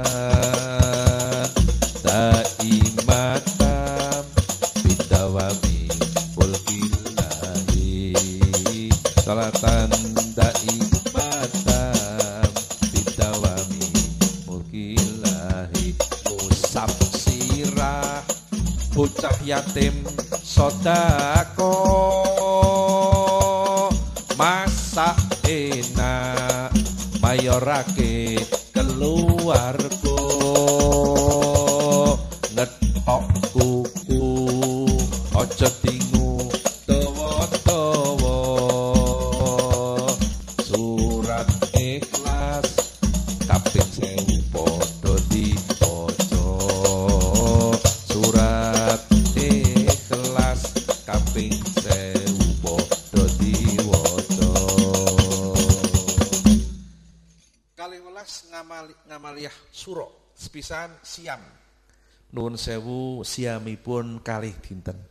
sewu siamipun kalih dinten.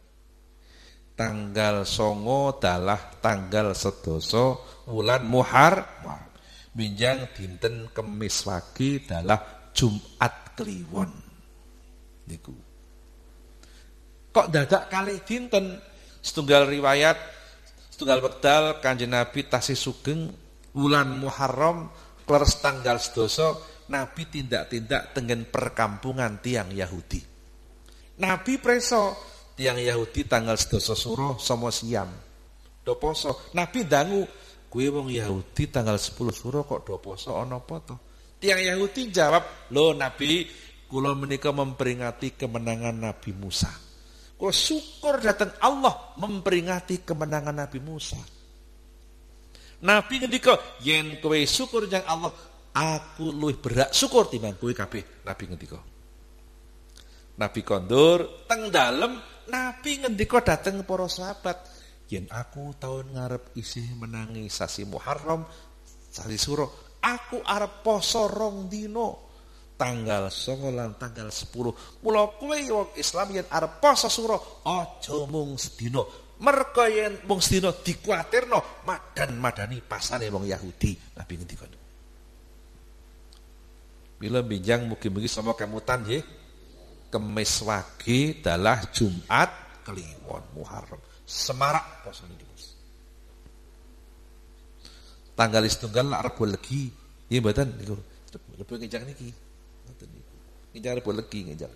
Tanggal songo dalah tanggal sedoso wulan muhar. Minjang dinten kemis wagi dalah Jumat Kliwon. Niku. Kok dadak kalih dinten? Setunggal riwayat setunggal wekdal Kanjeng Nabi tasih sugeng wulan Muharram kleres tanggal sedoso Nabi tindak-tindak tengen perkampungan tiang Yahudi Nabi preso. Tiang Yahudi tanggal sedoso suro sama siam. Do poso. Nabi dangu gue wong Yahudi tanggal 10 suro kok do poso ono apa to? Tiang Yahudi jawab lo Nabi kula menika memperingati kemenangan Nabi Musa. Kula syukur datang Allah memperingati kemenangan Nabi Musa. Nabi ngendika yen kowe syukur yang Allah aku luwih berak syukur timbang kowe kabeh Nabi ngendika Nabi kondur teng dalem Nabi ngendika dateng para sahabat, yen aku tahun ngarep isih menangi sasi Muharram, sasi suro, aku arep poso rong dino tanggal 9 lan tanggal 10. Mula kowe wong Islam yen arep poso suro, aja mung sedina. Merga yen mung sedina dikuatirno madan-madani pasane wong Yahudi. Nabi ngendika. Bila binjang mugi-mugi sama kemutan nggih. Kemis wage dalah Jumat Kliwon Muharram. Semarak posone niku. Tanggal setunggal lak rebo legi. Nggih mboten niku. Rebo ngejak niki. Ngoten niku. Ngejak rebo legi ngejak.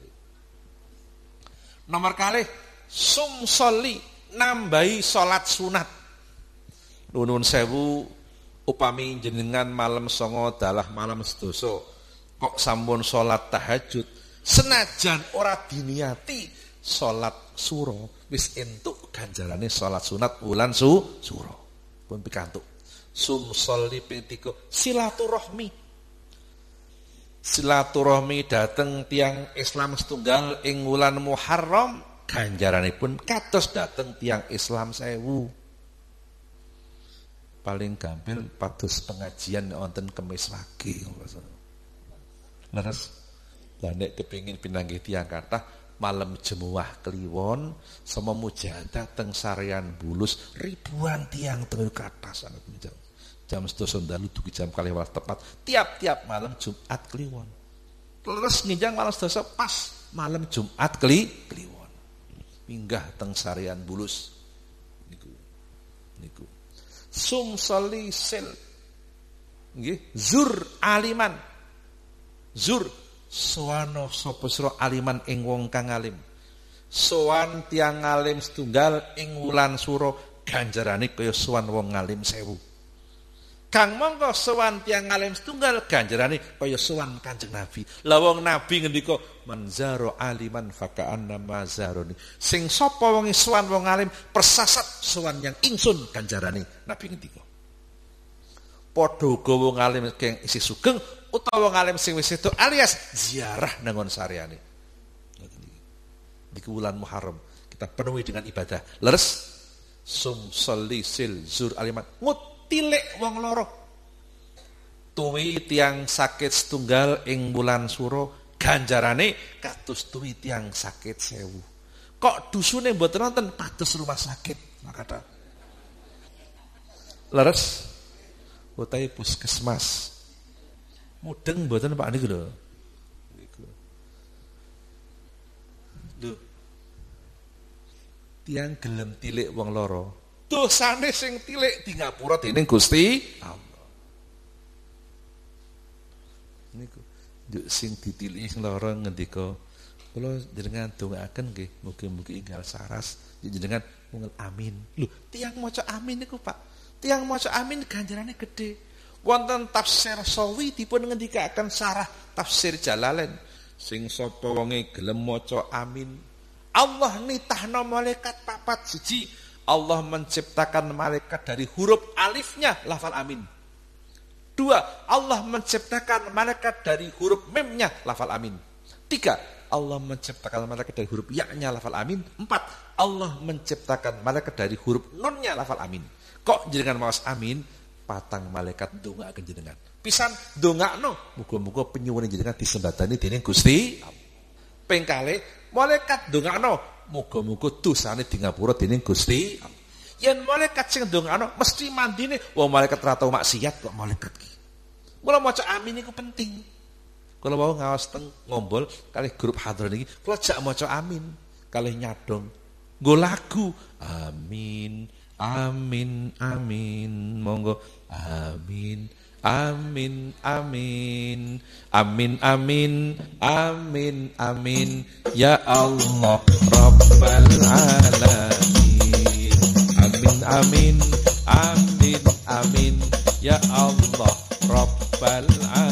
Nomor kalih sumsoli nambahi salat sunat. Nuwun sewu upami jenengan malam songo dalah malam sedoso kok sampun salat tahajud senajan ora diniati salat suro wis entuk ganjarane salat sunat wulan su suro. Pun pikantuk. Sum petiko silaturahmi. Silaturahmi dateng tiang Islam setunggal ing wulan Muharram ganjarane pun kados dateng tiang Islam sewu. Paling gampil pados pengajian wonten kemis lagi leres lah nek kepengin pinanggih tiyang kathah malam jemuah kliwon sama mujahadah teng Sarian Bulus ribuan tiang teng kathah sangat jam jam sedasa dalu dugi jam kali tepat tiap-tiap malam Jumat kliwon. Terus nginjang malam sedasa pas malam Jumat kli kliwon. Minggah teng Sarian Bulus. Niku niku. Sum sil. Nggih zur aliman. Zur soano sapa sira aliman ing wong kang alim sowan tiang alim setunggal ing wulan sura ganjarane kaya sowan wong alim sewu Kang mongko sowan tiang alim setunggal ganjarane kaya sowan Kanjeng Nabi. Lah wong Nabi ngendika manzaro aliman faka'anna mazaroni. Sing sapa wong sowan wong alim persasat sowan yang ingsun ganjarane. Nabi ngendika. Padha uga wong alim keng isi sugeng utawa ngalim sing wis itu alias ziarah nangon saryane. Di bulan Muharram kita penuhi dengan ibadah. Leres sum soli sil zur alimat ngutilek wong loro. Tuwi tiang sakit setunggal ing bulan suro ganjarane katus tuwi tiang sakit sewu. Kok dusune mboten nonton patus rumah sakit makata. Leres utai puskesmas Mudeng mboten Pak niku lho. Niku. Lho. Tiang gelem tilik wong loro. Dosane sing tilik di ngapura dening Gusti Allah. Niku. Juk sing ditilik sing loro ngendika kula jenengan dongaaken nggih mugi-mugi inggal saras jenengan mungel amin. Lho, tiang maca amin niku Pak. Tiang maca amin ganjarane gede wonten tafsir sawi dipun ngendikaken sarah tafsir Jalalain. Sing sapa wonge gelem maca amin. Allah nitahno malaikat papat siji. Allah menciptakan malaikat dari huruf alifnya lafal amin. Dua Allah menciptakan malaikat dari huruf memnya lafal amin. Tiga Allah menciptakan malaikat dari huruf ya-nya lafal amin. Empat Allah menciptakan malaikat dari huruf nonnya lafal amin. Kok jenengan mawas amin patang malaikat ndongaaken jenengan Pisan ndongakno, muga-muga penyuwun jenengan disembadani dening Gusti. Ping kalih malaikat ndongakno, muga-muga dosane di ngapura dening Gusti. Yen malaikat sing ndongakno mesti mandine wong malaikat ora tau maksiat kok malaikat ki. Mula maca amin iku penting. Kalau mau ngawas teng ngombol kali grup hadron ini, kalau jak maca amin kali nyadong, nggo lagu amin amin amin monggo. Amin amin amin. Amin amin amin amin. Ya Allah rabbal alamin. Amin amin amin amin. Ya Allah rabbal alamin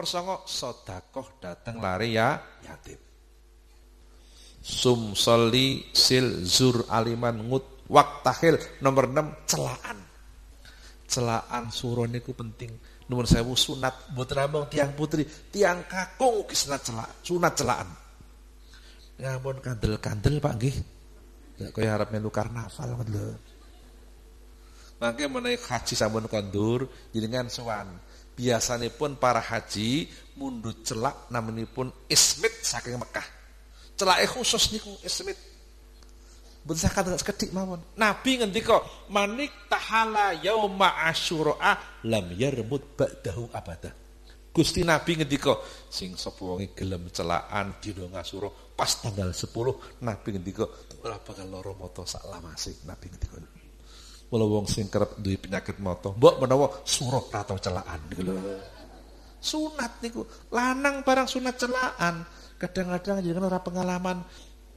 nomor songo sodakoh dateng lari ya yatim sum soli sil zur aliman ngut waktahil. Nomor 6 celaan. Celaan suruh niku penting. Nomor sewu sunat. Buat namung tiang putri tiang kakung ugi sunat celak sunat celaan. Ngampun kandel-kandel Pak nggih. Nek kaya harap melu karnaval lho. Mangke menawi haji sampun kondur jenengan sowan biasanipun para haji mundut celak namanipun ismit saking Mekah celake khusus niku ismit sakit dengan sekedik mawon. Nabi ngendika, "Manik tahala yauma asyura lam yarmut ba'dahu abada." Gusti Nabi ngendika, sing sapa wonge gelem celaan dina ngasura pas tanggal 10, Nabi ngendika ora bakal lara mata sak lamase. Nabi ngendika. Mula wong sing kerep duwe penyakit mata, mbok menawa suruh atau celaan niku lho. Sunat niku, lanang barang sunat celaan. Kadang-kadang jenengan ora pengalaman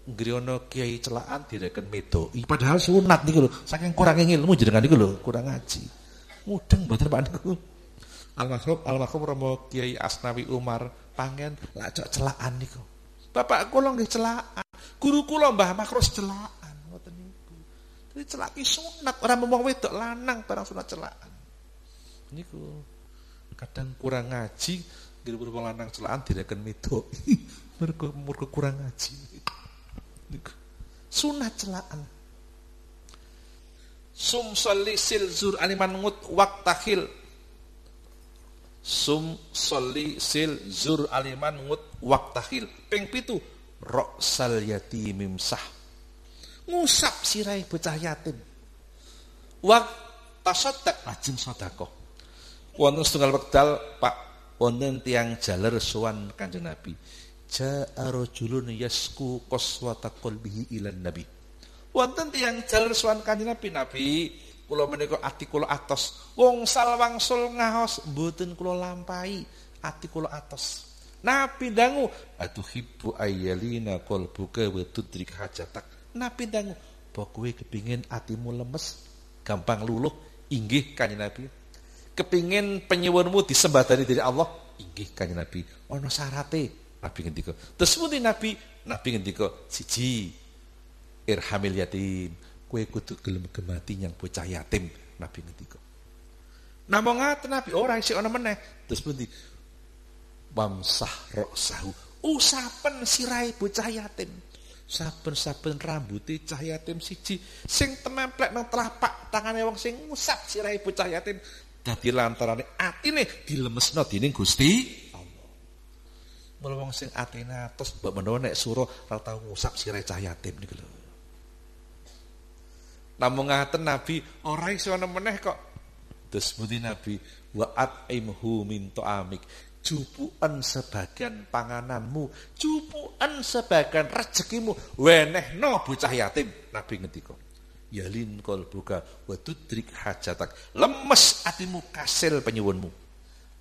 Ngriyono kiai celaan direken medoi. Padahal sunat niku lho, saking kurangnya ilmu jenengan niku lho, kurang ngaji. Mudeng mboten Pak niku. Almarhum almarhum Romo Kiai Asnawi Umar pangen lacok celaan niku. Bapak kula nggih celaan. Guru kula Mbah Makros celaan. Jadi celak ki sunat, ora wong wedok lanang barang sunat celaan. Niku. Kadang kurang ngaji, nggih wong lanang celaan direken medoi. Mergo mergo kurang ngaji. Sunat celaan. Sum soli sil zur aliman ngut waktahil. Sum soli sil zur aliman ngut waktahil. Ping pitu roksal yatimim sah. Ngusap sirai bocah yatim. Wak tasodak lajeng sedekah. Wonten setunggal wekdal Pak wonten tiang jaler sowan Kanjeng Nabi. Ja'a rajulun yasku qaswata qalbihi ilan nabi. Wonten tiyang jalur sowan Kanjeng Nabi, Nabi kula menika ati kula atos. Wong sal wangsul ngaos mboten kula lampahi, ati kula atos. Nabi dangu atuhibbu ayyalina qalbuka wa tudrik hajatak. Nabi dangu, "Apa kowe kepingin atimu lemes, gampang luluh?" Inggih Kanjeng Nabi. Kepingin penyuwunmu disembah dari Allah? Inggih Kanjeng Nabi. Ana syarate. Nabi ngendika. Terus pundi Nabi? Nabi ngendika, siji irhamil yatim. Kue kudu gelem gemati yang bocah yatim. Nabi ngendika. Namung ngaten Nabi ora isih ana meneh. Terus pundi? Wamsah roksahu. Usapen sirai bocah yatim. Saben-saben rambuté cah yatim siji sing tememplek nang telapak tangane wong sing ngusap sirai bocah yatim dadi lantarane atine dilemesno dening Gusti Mula wong sing atene atos mbok menawa nek suruh ora tau ngusap sire cah yatim niku lho. Namung ngaten Nabi ora iso meneh kok. Terus Nabi wa at'imhu min ta'amik. Jupuan sebagian pangananmu, jupuan sebagian rezekimu, wenehno bocah yatim. Nabi ngendika. Yalin kol buka wa tudrik hajatak. Lemes atimu kasil penyuwunmu.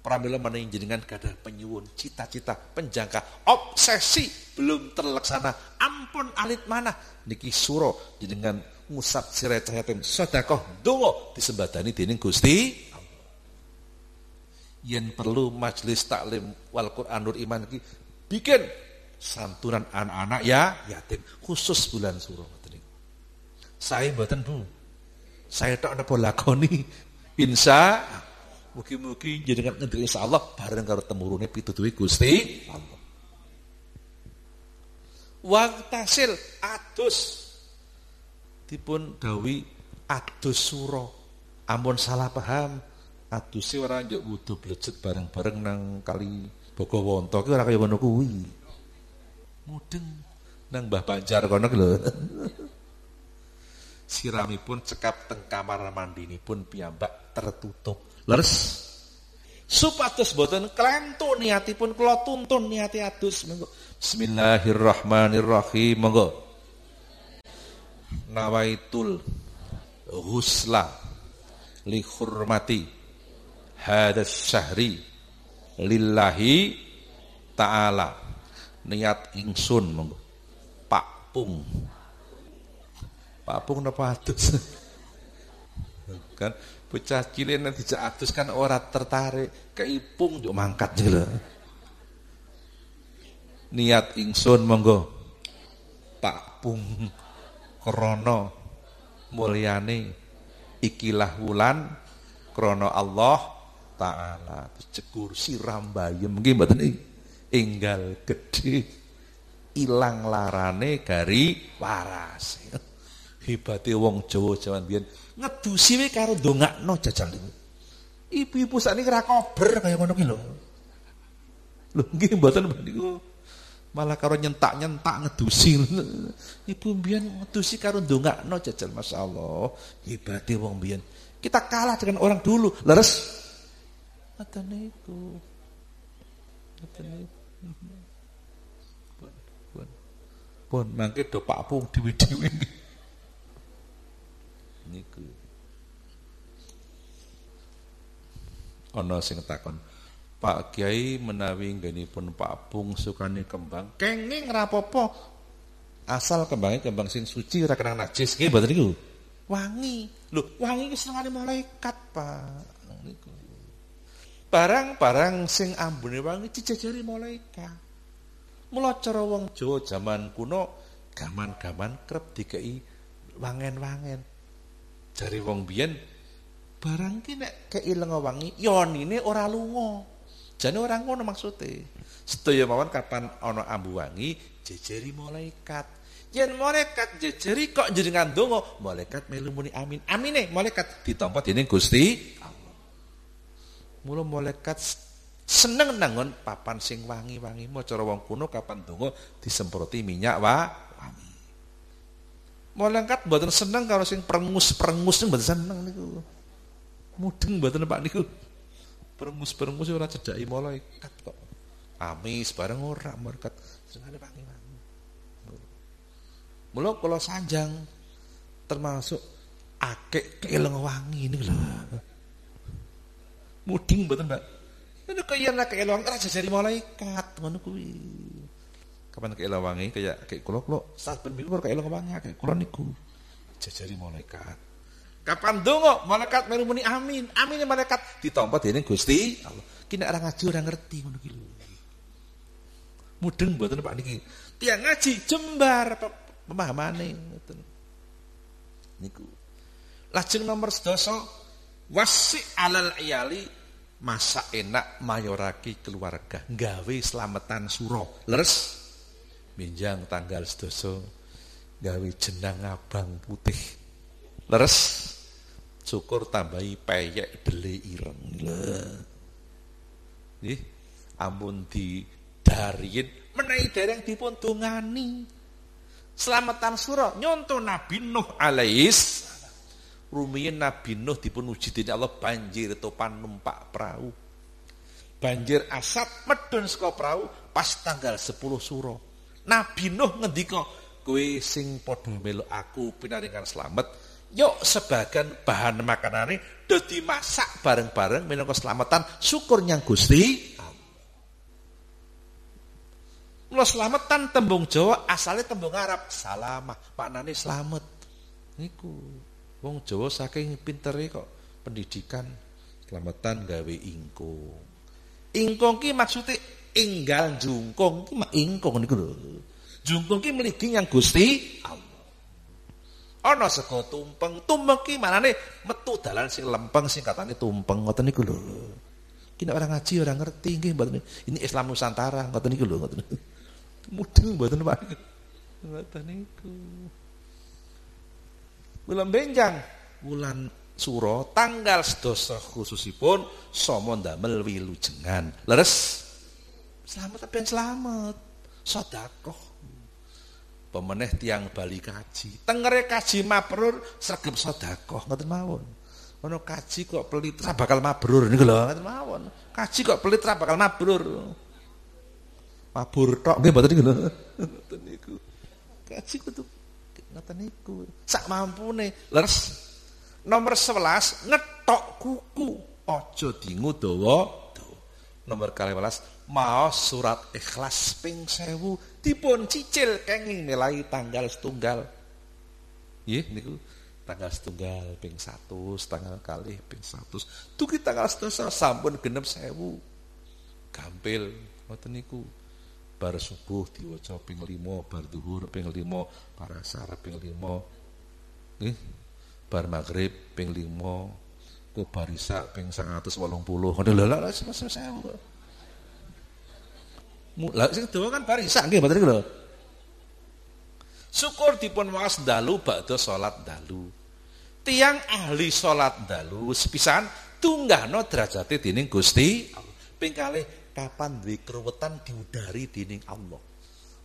Pramila mening jenengan kada penyuwun, cita-cita, penjangka, obsesi belum terlaksana. Ampun alit mana niki suro jenengan ngusap sirai cahayatin sedekah donga disembadani dening Gusti yen perlu majelis taklim wal Qur'anul iman iki bikin santunan anak-anak ya yatim khusus bulan suro saya mboten Bu saya tak ada lakoni insya Mugi-mugi jenengan insya Allah bareng karo temurune pitutuhe Gusti Allah. Wang tasil adus dipun dawi adus suro. Ampun salah paham. Aduse ora njuk wudu blejet bareng-bareng nang kali Bogowonto ki ora kaya ngono kuwi. Mudeng nang Mbah Banjar kono ki lho. Siramipun cekap teng kamar mandinipun piyambak tertutup Leres supados boten klentu niatipun kula tuntun niati adus monggo. Bismillahirrahmanirrahim monggo. Nawaitul husla li hurmati hadas syahri lillahi ta'ala. Niat ingsun monggo. Pak Pung. Pak Pung napa adus kan bocah cilik nanti dijak adus kan ora tertarik. Keipung juk mangkat jela niat ingsun monggo. Pak Pung. Krono mulyane ikilah wulan krono Allah taala cekur siram bayem nggih mboten enggal gedhe ilang larane gari waras hebate wong Jawa jaman biyen ngedusi wae karo ndongakno jajal niku. Ibu-ibu sakniki ora kober kaya ngono ki lho. Lho nggih mboten niku. Malah karo nyentak-nyentak ngedusi. Ibu mbiyen ngedusi karo ndongakno jajal masyaallah. Hebate wong mbiyen. Kita kalah dengan orang dulu. Leres. Ngoten niku. Ngoten niku. Pun, pun. Pun mangke do Pak Pung dhewe-dhewe. Niku. Ana sing takon Pak Kiai menawi nggenipun Pak Pung sukani kembang. Kenging rapopo asal kembangnya kembang sing suci ora kena najis. Nggih mboten niku? Wangi. Lho wangi iki senengane malaikat Pak barang-barang sing ambune wangi dijajari malaikat mula cara wong Jawa zaman kuno gaman-gaman kerep dikei wangen-wangen Jari wong biyen barang ki nek keilenga wangi yonine ora lunga. Jane ora ngono maksude. Sedaya mawon kapan ana ambu wangi jejeri malaikat. Yen malaikat jejeri kok jenengan donga, malaikat melu muni amin. Amine malaikat ditampa dening Gusti. Mula malaikat seneng nangon papan sing wangi-wangi. Mau cara wong kuno kapan donga disemproti minyak wa Malaikat mboten seneng kalau sing perengus-perengus niku mboten seneng niku. Mudeng mboten Pak niku. Perengus-perengus ora cedhaki malaikat kok. amis bareng ora merkat senengane wangi-wangi. Mula kula sanjang termasuk akeh keeleng wangi ini lho. Muding mboten, Mbak. Ini kaya nek keeleng wangi raja jari malaikat ngono kuwi. Kapan keeleng wangi kaya kayak kula kula saben minggu keeleng wangi akeh kula niku jajari malaikat. Kapan dongo malaikat melu muni amin. Amin malaikat ditampa dening Gusti Allah. Ki nek ora ngaji ora ngerti ngono ki lho. Mudeng mboten Pak niki. Tiang ngaji jembar pemahamane ngoten. Niku. Lajeng nomor sedasa wasi alal iyali masa enak mayoraki keluarga. Gawe selamatan suro. Leres. Minjang tanggal sedasa gawe jenang abang putih. Leres. Syukur tambahi peyek dele ireng. Nggih. Ampun di dariin menawi dereng dipun dongani. Selamatan sura nyonto Nabi Nuh alaihis rumiyin Nabi Nuh dipun uji dening Allah banjir topan numpak perahu. Banjir asap medun saka perahu pas tanggal 10 suro. Nabi Nuh ngendika kowe sing padha melok aku pinaringan selamat yuk sebagian bahan makanane do dimasak bareng-bareng minangka selamatan syukur nyang Gusti Mula selamatan tembung Jawa asalnya tembung Arab salamah maknane selamat niku wong Jawa saking pintere kok pendidikan. Selamatan gawe ingkung. Ingkung ki maksudnya inggal jungkung ki mak ingkung niku lho. Jungkung ki mligi yang Gusti Allah. Ana sego tumpeng tumpeng ki manane metu dalan sing lempeng sing katane tumpeng ngoten niku lho. Ki nek ora ngaji ora ngerti nggih mboten. Ini Islam Nusantara ngoten niku lho ngoten. Mudeng mboten Pak. Ngoten niku Bulan benjang bulan suro tanggal sedasa khususipun sama ndamel wilujengan. Leres. Selamat apa yang selamat? Sedekah. Pemeneh tiang bali kaji? Tengere kaji mabrur sregep sedekah. Ngoten mawon. Ono kaji kok pelit ra bakal mabrur niku lho ngoten mawon. Kaji kok pelit ra bakal mabrur. Mabur tok nggih mboten niku lho. Ngoten niku. Kaji kudu ngoten niku. Sak mampune. Leres. Nomor 11 ngetok kuku. Aja dingu dawa. Nomor 12 maos surat ikhlas ping 1000 dipun cicil kenging nilai tanggal setunggal. Nggih niku. Tanggal setunggal ping 100 tanggal kali ping 100 dugi tanggal sedasa sampun genep 1000 gampil. Ngoten niku bar subuh diwaca ping 5 bar zuhur ping 5 bar asar ping 5 nggih. Bar maghrib ping 5 ku bar isya ping 180 ngono lho lha sewu Lah sing dawa kan bar isya nggih mboten lho. Syukur dipun waos dalu bakda salat dalu. Tiang ahli salat dalu sepisan tunggahno derajate dening Gusti Ping kalih kapan duwe keruwetan diudari dening Allah.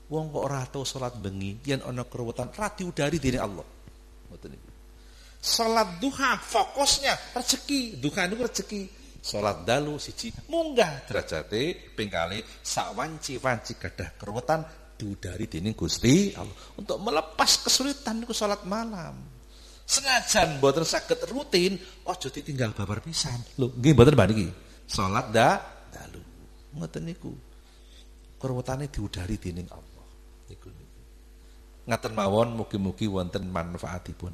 Wong kok ora tau salat bengi, yen ana keruwetan ra diudari dening Allah. Ngoten niku. Salat duha fokusnya rezeki, duha niku rezeki. Salat dalu siji munggah derajate ping kalih sak wanci-wanci gadah keruwetan diudari dening Gusti Allah. Untuk melepas kesulitan niku salat malam. Senajan mboten saged rutin, aja ditinggal babar pisan. Lho, nggih mboten mbak niki. Salat da dalu ngoten niku. Kurwetane diudari dening Allah. Niku niku. Ngaten mawon mugi-mugi wonten manfaatipun.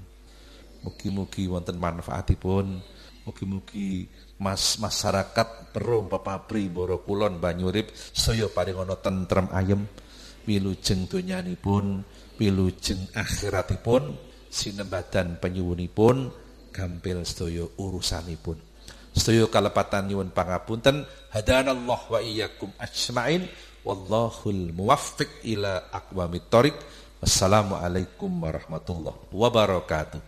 Mugi-mugi wonten manfaatipun. Mugi-mugi mas masyarakat Perum Papabri Boro Kulon Banyurip saya paringono tentrem ayem wilujeng donyanipun wilujeng akhiratipun sinembadan penyuwunipun gampil sedaya urusanipun sedaya kalepatan nyuwun pangapunten. Hadanallah wa iyyakum ajmain. Wallahul muwaffiq ila aqwamit thoriq wassalamualaikum warahmatullahi wabarakatuh.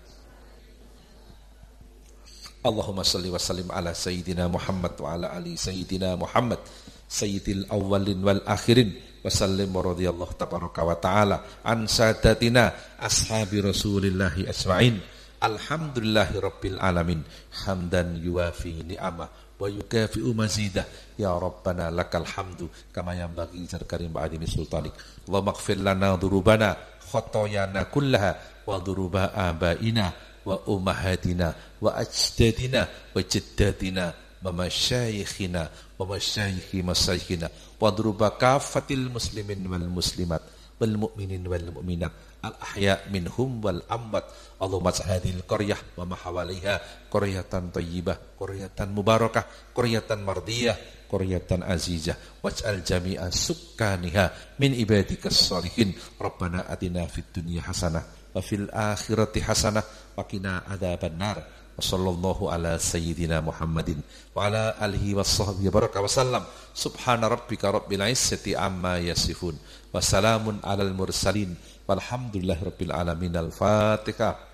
Allahumma salli wa sallim ala sayyidina Muhammad wa ala ali sayyidina Muhammad. Sayyidil awwalin wal akhirin. Wa sallim wa radiyallahu tabaraka wa ta'ala. An sadatina ashabi rasulillahi asma'in Alhamdulillahirabbil alamin hamdan yuwafi ni'amah wa yukafi mazidah. Ya rabbana lakal hamdu kama yanbaghi li karim ba'dimi sultanik. Wa maghfir lana dhurubana khotoyana kullaha wa dhuruba abaina wa ummahatina wa ajdadina wa jaddatina wa masyayikhina wa masyayikhi masyayikhina. Wa dhuruba kafatil muslimin wal muslimat wal mu'minin wal mu'minat والمؤمنين والمؤمنات الأحياء منهم والأموات اللهم اجعل هذه القرية وما حواليها قرية طيبة قرية مباركة قرية مرضية قرية عزيزة واجعل جميع سكانها من عبادك الصالحين ربنا أتنا في الدنيا حسنة وفي الآخرة حسنة وقنا عذاب النار وصلى الله على سيدنا محمد وعلى آله وصحبه وبارك وسلم سبحان ربك رب العزة عما يصفون وسلام على المرسلين Walhamdulillah Rabbil Alamin. Al-Fatiha.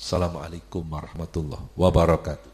Assalamualaikum warahmatullahi wabarakatuh.